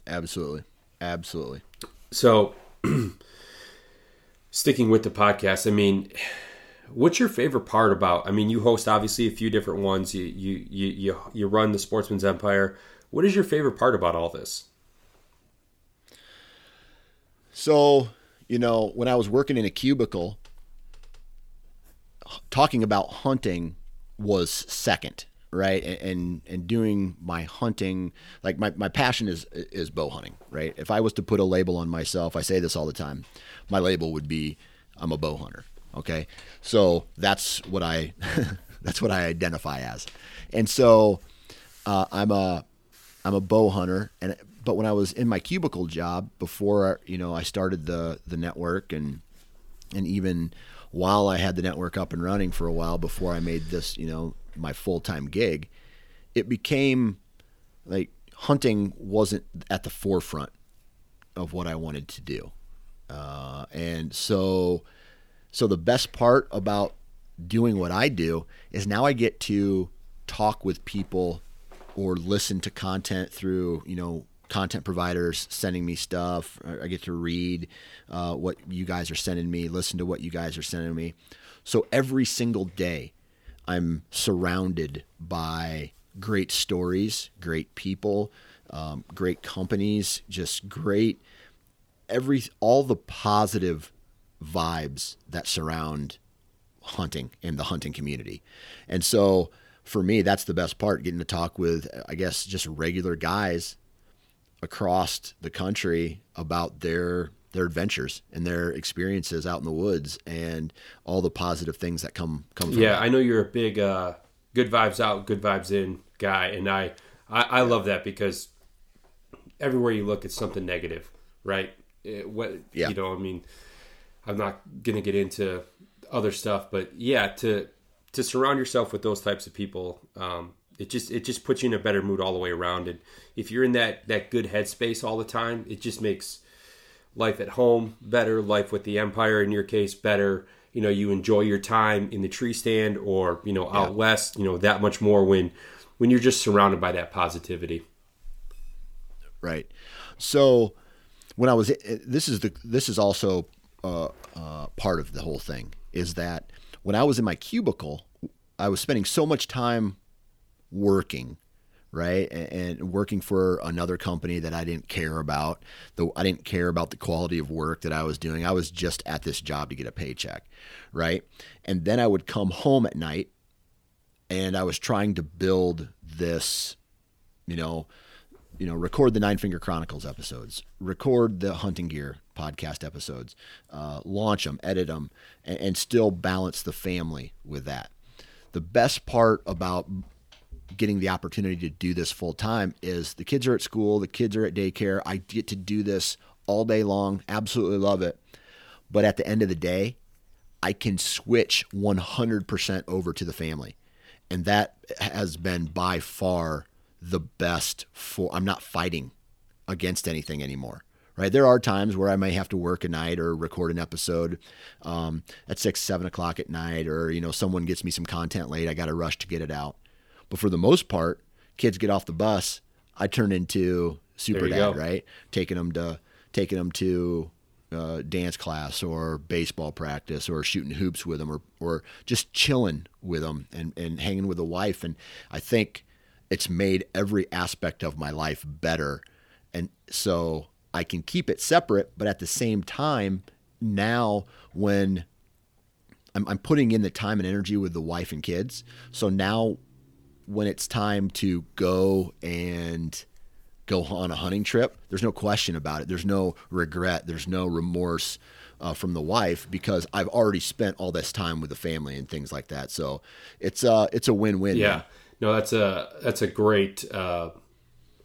Absolutely, absolutely. So, sticking with the podcast, I mean What's your favorite part about? I mean, you host obviously a few different ones. You you you you, you run the Sportsman's Empire. What is your favorite part about all this? So, you know, when I was working in a cubicle, talking about hunting was second, right? And, and doing my hunting, like my, my passion is is bow hunting, right? If I was to put a label on myself, I say this all the time, my label would be I'm a bow hunter. Okay, so that's what I that's what I identify as, and so uh, I'm a I'm a bow hunter, and but when I was in my cubicle job before you know I started the the network and and even while I had the network up and running for a while before I made this you know my full time gig, it became like hunting wasn't at the forefront of what I wanted to do, uh, and so so the best part about doing what I do is now I get to talk with people or listen to content through, you know, content providers sending me stuff. I get to read uh, what you guys are sending me, listen to what you guys are sending me. So every single day, I'm surrounded by great stories, great people, um, great companies, just great every all the positive vibes that surround hunting and the hunting community. And so for me, that's the best part getting to talk with, I guess, just regular guys across the country about their their adventures and their experiences out in the woods and all the positive things that come come from yeah that. i know you're a big uh, good vibes out good vibes in guy and i i, I love that because everywhere you look it's something negative right it, what yeah. you know i mean i'm not gonna get into other stuff but yeah to to surround yourself with those types of people, um, it just it just puts you in a better mood all the way around. And if you're in that that good headspace all the time, it just makes life at home better, life with the empire in your case better. You know, you enjoy your time in the tree stand or you know out yeah. west. You know that much more when when you're just surrounded by that positivity. Right. So when I was this is the this is also uh, uh, part of the whole thing is that when I was in my cubicle, I was spending so much time working, right? And, working for another company that I didn't care about. Though I didn't care about the quality of work that I was doing. I was just at this job to get a paycheck, right? And then I would come home at night and I was trying to build this, you know, you know, record the Nine Finger Chronicles episodes, record the hunting gear podcast episodes, uh, launch them, edit them, and, and still balance the family with that. The best part about getting the opportunity to do this full time is the kids are at school, the kids are at daycare. I get to do this all day long, absolutely love it. But at the end of the day, I can switch 100% over to the family. And that has been by far the best for I'm not fighting against anything anymore. Right. There are times where I may have to work a night or record an episode um, at six, seven o'clock at night, or you know, someone gets me some content late. I got to rush to get it out. But for the most part, kids get off the bus. I turn into super dad, go. right? Taking them to taking them to uh, dance class or baseball practice or shooting hoops with them or, or just chilling with them and, and hanging with the wife. And I think it's made every aspect of my life better. And so I can keep it separate, but at the same time, now when I'm, I'm putting in the time and energy with the wife and kids, so now when it's time to go and go on a hunting trip, there's no question about it. There's no regret. There's no remorse uh, from the wife because I've already spent all this time with the family and things like that. So it's uh it's a win-win. Yeah. Man no, that's a that's a great uh,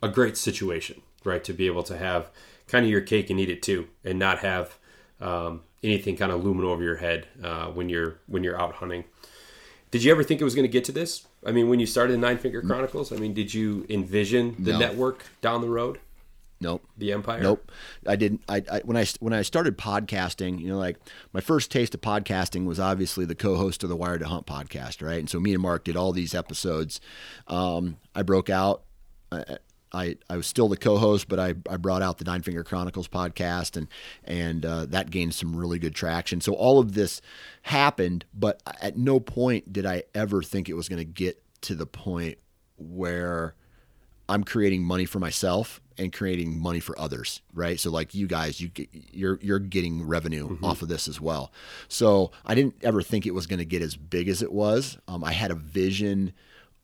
a great situation, right? To be able to have kind of your cake and eat it too, and not have um, anything kind of looming over your head uh, when you're when you're out hunting. Did you ever think it was going to get to this? I mean, when you started the Nine Finger Chronicles, I mean, did you envision the no. network down the road? Nope. The Empire. Nope. I didn't. I, I, when I when I started podcasting, you know, like my first taste of podcasting was obviously the co-host of the Wired to Hunt podcast, right? And so me and Mark did all these episodes. Um, I broke out. I, I, I was still the co-host, but I, I brought out the Nine Finger Chronicles podcast, and and uh, that gained some really good traction. So all of this happened, but at no point did I ever think it was going to get to the point where I'm creating money for myself and creating money for others, right? So like you guys, you get, you're you're getting revenue mm-hmm. off of this as well. So I didn't ever think it was going to get as big as it was. Um, I had a vision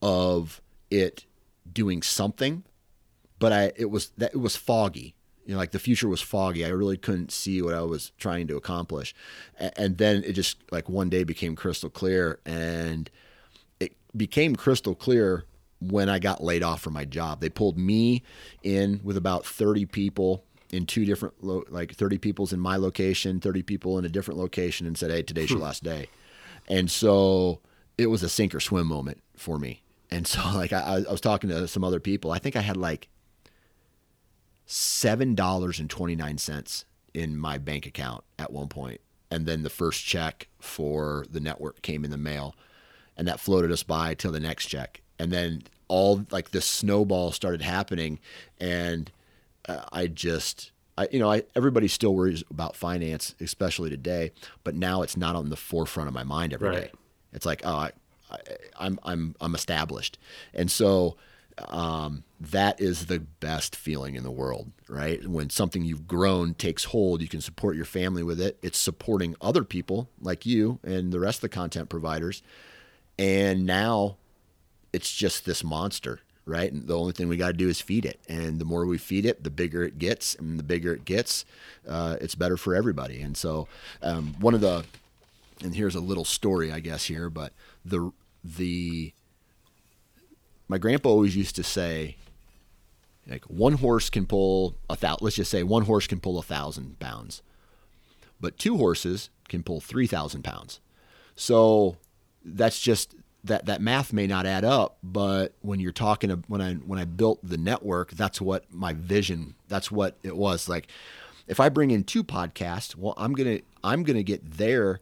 of it doing something, but I it was that it was foggy. You know, like the future was foggy. I really couldn't see what I was trying to accomplish, and, and then it just like one day became crystal clear, and it became crystal clear when I got laid off from my job. They pulled me in with about 30 people in two different, lo- like 30 people's in my location, 30 people in a different location, and said, "Hey, today's your hmm. last day." And so it was a sink or swim moment for me. And so, like, I, I was talking to some other people. I think I had like seven dollars and twenty nine cents in my bank account at one point, and then the first check for the network came in the mail, and that floated us by till the next check and then all like this snowball started happening and uh, i just I, you know I, everybody still worries about finance especially today but now it's not on the forefront of my mind every right. day. it's like oh I, I, I'm, I'm i'm established and so um, that is the best feeling in the world, right? When something you've grown takes hold, you can support your family with it. It's supporting other people like you and the rest of the content providers. And now it's just this monster, right? And the only thing we got to do is feed it. And the more we feed it, the bigger it gets. And the bigger it gets, uh, it's better for everybody. And so, um, one of the, and here's a little story, I guess, here, but the, the, my grandpa always used to say, like one horse can pull a thousand, let's just say one horse can pull a thousand pounds, but two horses can pull 3,000 pounds. So that's just that that math may not add up, but when you're talking when I when I built the network, that's what my vision. That's what it was like. If I bring in two podcasts, well, I'm gonna I'm gonna get their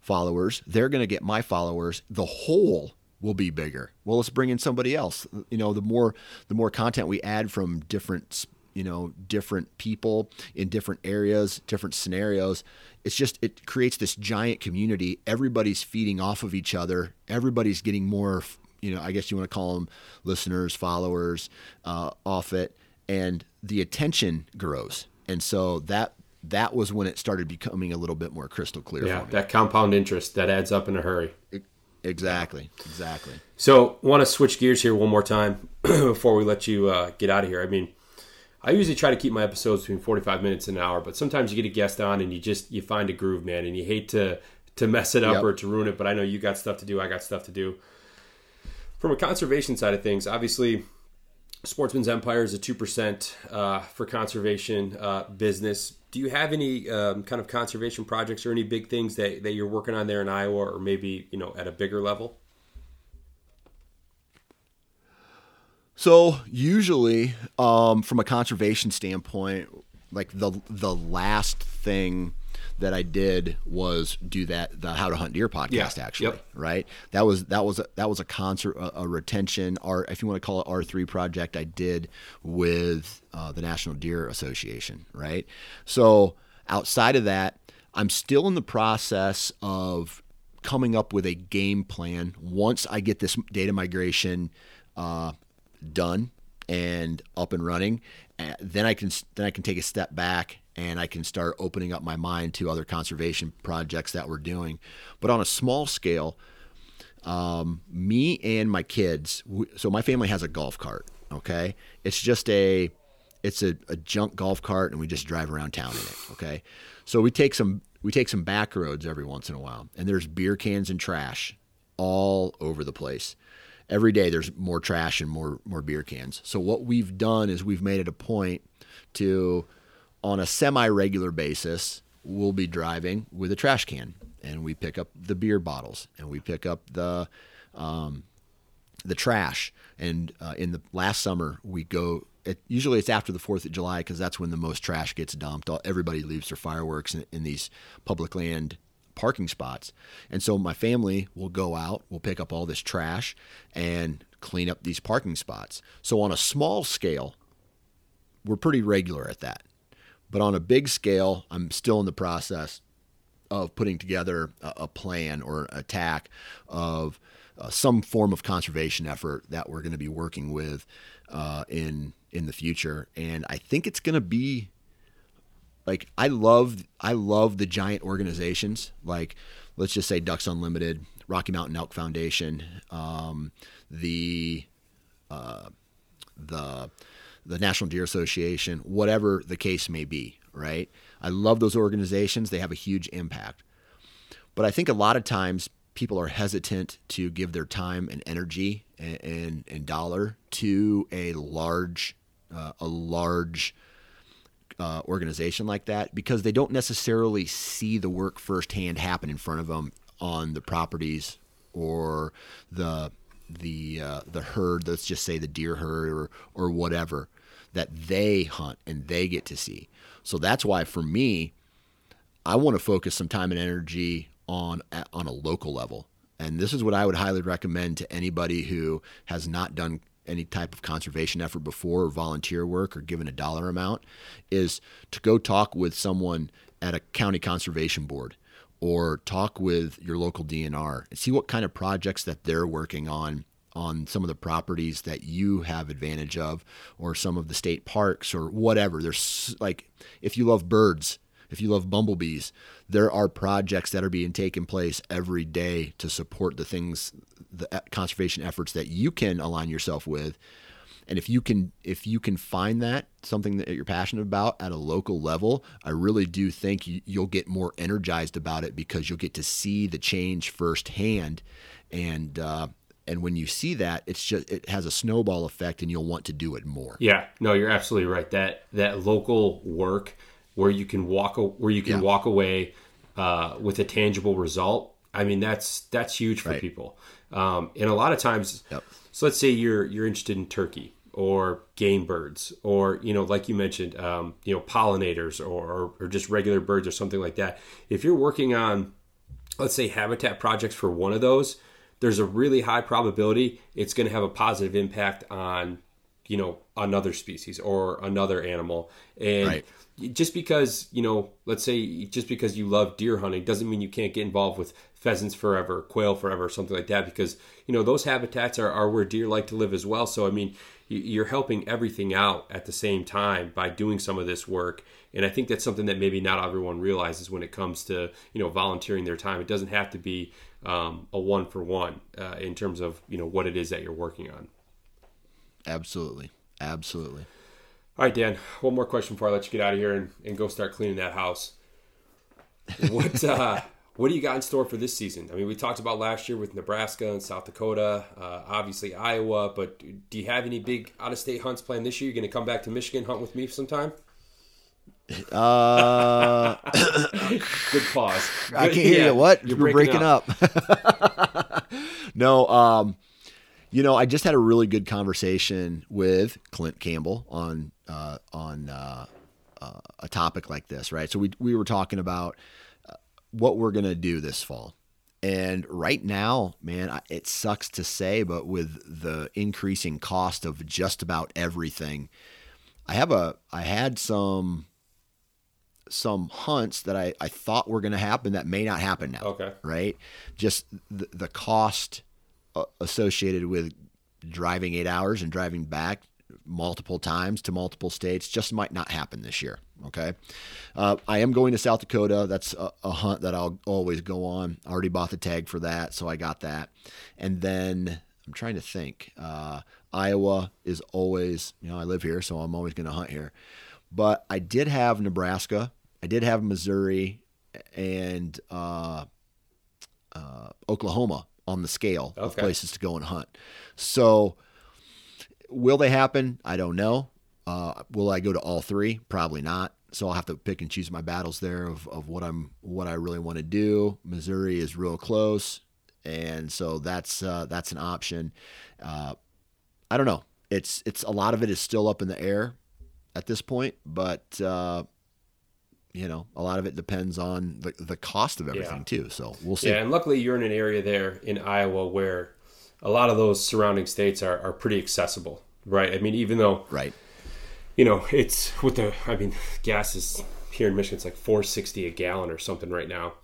followers. They're gonna get my followers. The whole will be bigger. Well, let's bring in somebody else. You know, the more the more content we add from different you know different people in different areas, different scenarios, it's just it creates this giant community. Everybody's feeding off of each other. Everybody's getting more, you know, I guess you want to call them listeners, followers uh, off it, and the attention grows. And so that that was when it started becoming a little bit more crystal clear. Yeah, that compound interest that adds up in a hurry. exactly, exactly. So, want to switch gears here one more time before we let you uh, get out of here. I mean I usually try to keep my episodes between 45 minutes and an hour, but sometimes you get a guest on and you just you find a groove, man, and you hate to to mess it up yep. or to ruin it, but I know you got stuff to do, I got stuff to do. From a conservation side of things, obviously Sportsman's Empire is a 2% uh, for conservation uh, business. Do you have any um, kind of conservation projects or any big things that, that you're working on there in Iowa or maybe, you know, at a bigger level? So usually, um, from a conservation standpoint, like the the last thing that I did was do that the How to Hunt Deer podcast. Yeah. Actually, yep. right? That was that was a, that was a concert a, a retention or if you want to call it R three project I did with uh, the National Deer Association. Right. So outside of that, I'm still in the process of coming up with a game plan. Once I get this data migration uh, done and up and running, uh, then I can then I can take a step back and I can start opening up my mind to other conservation projects that we're doing. But on a small scale, um, me and my kids. So my family has a golf cart. Okay, it's just a it's a, a junk golf cart, and we just drive around town in it. Okay, so we take some we take some back roads every once in a while, and there's beer cans and trash all over the place every day there's more trash and more more beer cans. So what we've done is we've made it a point to on a semi-regular basis we'll be driving with a trash can and we pick up the beer bottles and we pick up the um, the trash and uh, in the last summer we go it, usually it's after the 4th of July because that's when the most trash gets dumped. Everybody leaves their fireworks in, in these public land parking spots. And so my family will go out, we'll pick up all this trash and clean up these parking spots. So on a small scale, we're pretty regular at that. But on a big scale, I'm still in the process of putting together a, plan or attack of uh, some form of conservation effort that we're going to be working with uh, in in the future, and I think it's going to be like I love I love the giant organizations like let's just say Ducks Unlimited, Rocky Mountain Elk Foundation, um, the uh, the the National Deer Association, whatever the case may be, right? I love those organizations; they have a huge impact. But I think a lot of times people are hesitant to give their time and energy and, and, and dollar to a large uh, a large uh, organization like that because they don't necessarily see the work firsthand happen in front of them on the properties or the the uh, the herd. Let's just say the deer herd or or whatever that they hunt and they get to see. So that's why for me, I want to focus some time and energy on on a local level. And this is what I would highly recommend to anybody who has not done any type of conservation effort before or volunteer work or given a dollar amount is to go talk with someone at a county conservation board or talk with your local DNR and see what kind of projects that they're working on on some of the properties that you have advantage of or some of the state parks or whatever. There's like if you love birds if you love bumblebees there are projects that are being taken place every day to support the things the conservation efforts that you can align yourself with. And if you can if you can find that something that you're passionate about at a local level i really do think you'll get more energized about it because you'll get to see the change firsthand. And uh, and when you see that it's just it has a snowball effect and you'll want to do it more. Yeah. No you're absolutely right. That that local work where you can walk where you can yeah. walk away uh, with a tangible result i mean that's that's huge for right. people um, and a lot of times, yep. so let's say you're you're interested in turkey or game birds or you know like you mentioned um, you know pollinators or, or just regular birds or something like that if you're working on let's say habitat projects for one of those there's a really high probability it's going to have a positive impact on you know another species or another animal and right. just because you know let's say just because you love deer hunting doesn't mean you can't get involved with pheasants forever, quail forever, something like that, because you know those habitats are, are where deer like to live as well. So I mean, you're helping everything out at the same time by doing some of this work, and I think that's something that maybe not everyone realizes when it comes to you know volunteering their time. It doesn't have to be um, a one for one uh, in terms of you know what it is that you're working on. Absolutely, absolutely. All right, Dan. One more question before I let you get out of here and, and go start cleaning that house. What uh, what do you got in store for this season? I mean, we talked about last year with Nebraska and South Dakota, uh, obviously Iowa, but do you have any big out of state hunts planned this year? You're going to come back to Michigan, hunt with me sometime? Uh, good pause. Good, I can't hear yeah, you. What? You're breaking, breaking up. up. no, um, you know, I just had a really good conversation with Clint Campbell on uh, on uh, uh a topic like this, right? So we we were talking about what we're going to do this fall. And right now, man, it sucks to say, but with the increasing cost of just about everything, I have a I had some some hunts that I, I thought were going to happen that may not happen now. Okay. Right? Just the, the cost uh, associated with driving eight hours and driving back multiple times to multiple states just might not happen this year. Okay. Uh, I am going to South Dakota. That's a, a, hunt that I'll always go on. I already bought the tag for that, so I got that. And then I'm trying to think. Uh, Iowa is always, you know, I live here, so I'm always going to hunt here. But I did have Nebraska. I did have Missouri and uh, uh Oklahoma on the scale okay. of places to go and hunt. So Will they happen? I don't know. Uh, will I go to all three? Probably not. So I'll have to pick and choose my battles there of, of what I'm what I really want to do. Missouri is real close, and so that's uh, that's an option. Uh, I don't know. It's it's a lot of it is still up in the air at this point, but uh, you know a lot of it depends on the the cost of everything yeah. too. So we'll see. Yeah, and luckily you're in an area there in Iowa where a lot of those surrounding states are, are pretty accessible, right? I mean, even though, right, you know, it's with the, I mean, gas is here in Michigan, it's like 460 a gallon or something right now.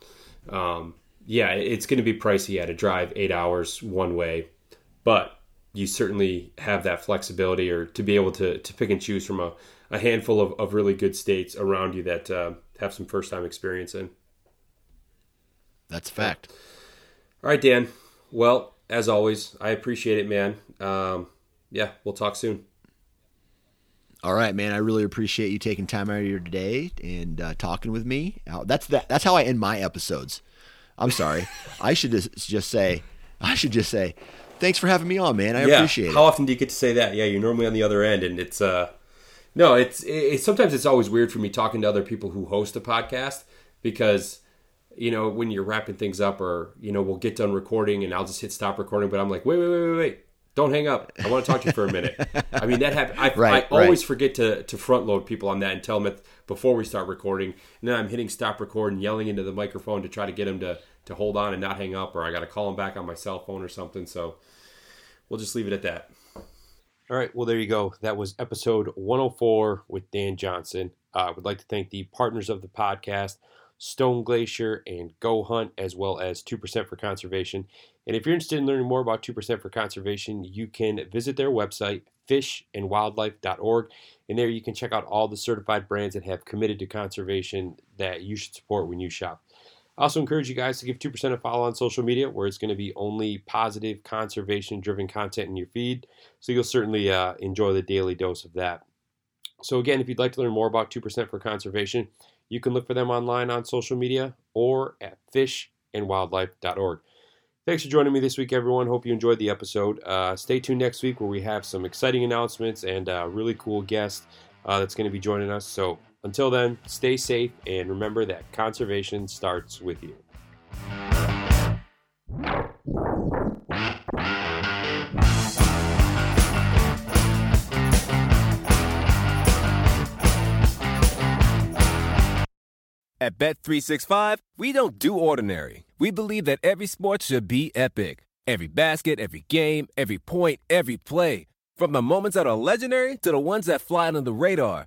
Um, yeah, it's going to be pricey yeah, to drive eight hours one way, but you certainly have that flexibility or to be able to, to pick and choose from a, a handful of, of really good states around you that uh, have some first time experience in. That's a fact. All right, Dan. Well, as always, I appreciate it, man. Um, yeah, we'll talk soon. All right, man. I really appreciate you taking time out of your day and uh, talking with me. That's that. That's how I end my episodes. I'm sorry. I should just, just say. I should just say. Thanks for having me on, man. I yeah. appreciate it. How often do you get to say that? Yeah, you're normally on the other end, and it's uh, no, it's it, sometimes it's always weird for me talking to other people who host a podcast because you know when you're wrapping things up or you know we'll get done recording and I'll just hit stop recording, but I'm like, wait, wait, wait, wait, wait don't hang up. I want to talk to you for a minute. I mean, that happens. I, right, I always right. forget to, to front load people on that and tell them before we start recording. And then I'm hitting stop record and yelling into the microphone to try to get them to, to hold on and not hang up, or I got to call them back on my cell phone or something. So we'll just leave it at that. All right. Well, there you go. That was episode 104 with Dan Johnson. Uh, I would like to thank the partners of the podcast. Stone Glacier, and Go Hunt, as well as 2% for Conservation. And if you're interested in learning more about 2% for Conservation, you can visit their website, fishandwildlife.org. And there you can check out all the certified brands that have committed to conservation that you should support when you shop. I also encourage you guys to give 2% a follow on social media, where it's going to be only positive, conservation driven content in your feed. So you'll certainly uh, enjoy the daily dose of that. So, again, if you'd like to learn more about 2% for Conservation, you can look for them online on social media or at fishandwildlife.org. Thanks for joining me this week, everyone. Hope you enjoyed the episode. Uh, stay tuned next week where we have some exciting announcements and a really cool guest uh, that's going to be joining us. So until then, stay safe and remember that conservation starts with you. At Bet365, we don't do ordinary. We believe that every sport should be epic. Every basket, every game, every point, every play. From the moments that are legendary to the ones that fly under the radar.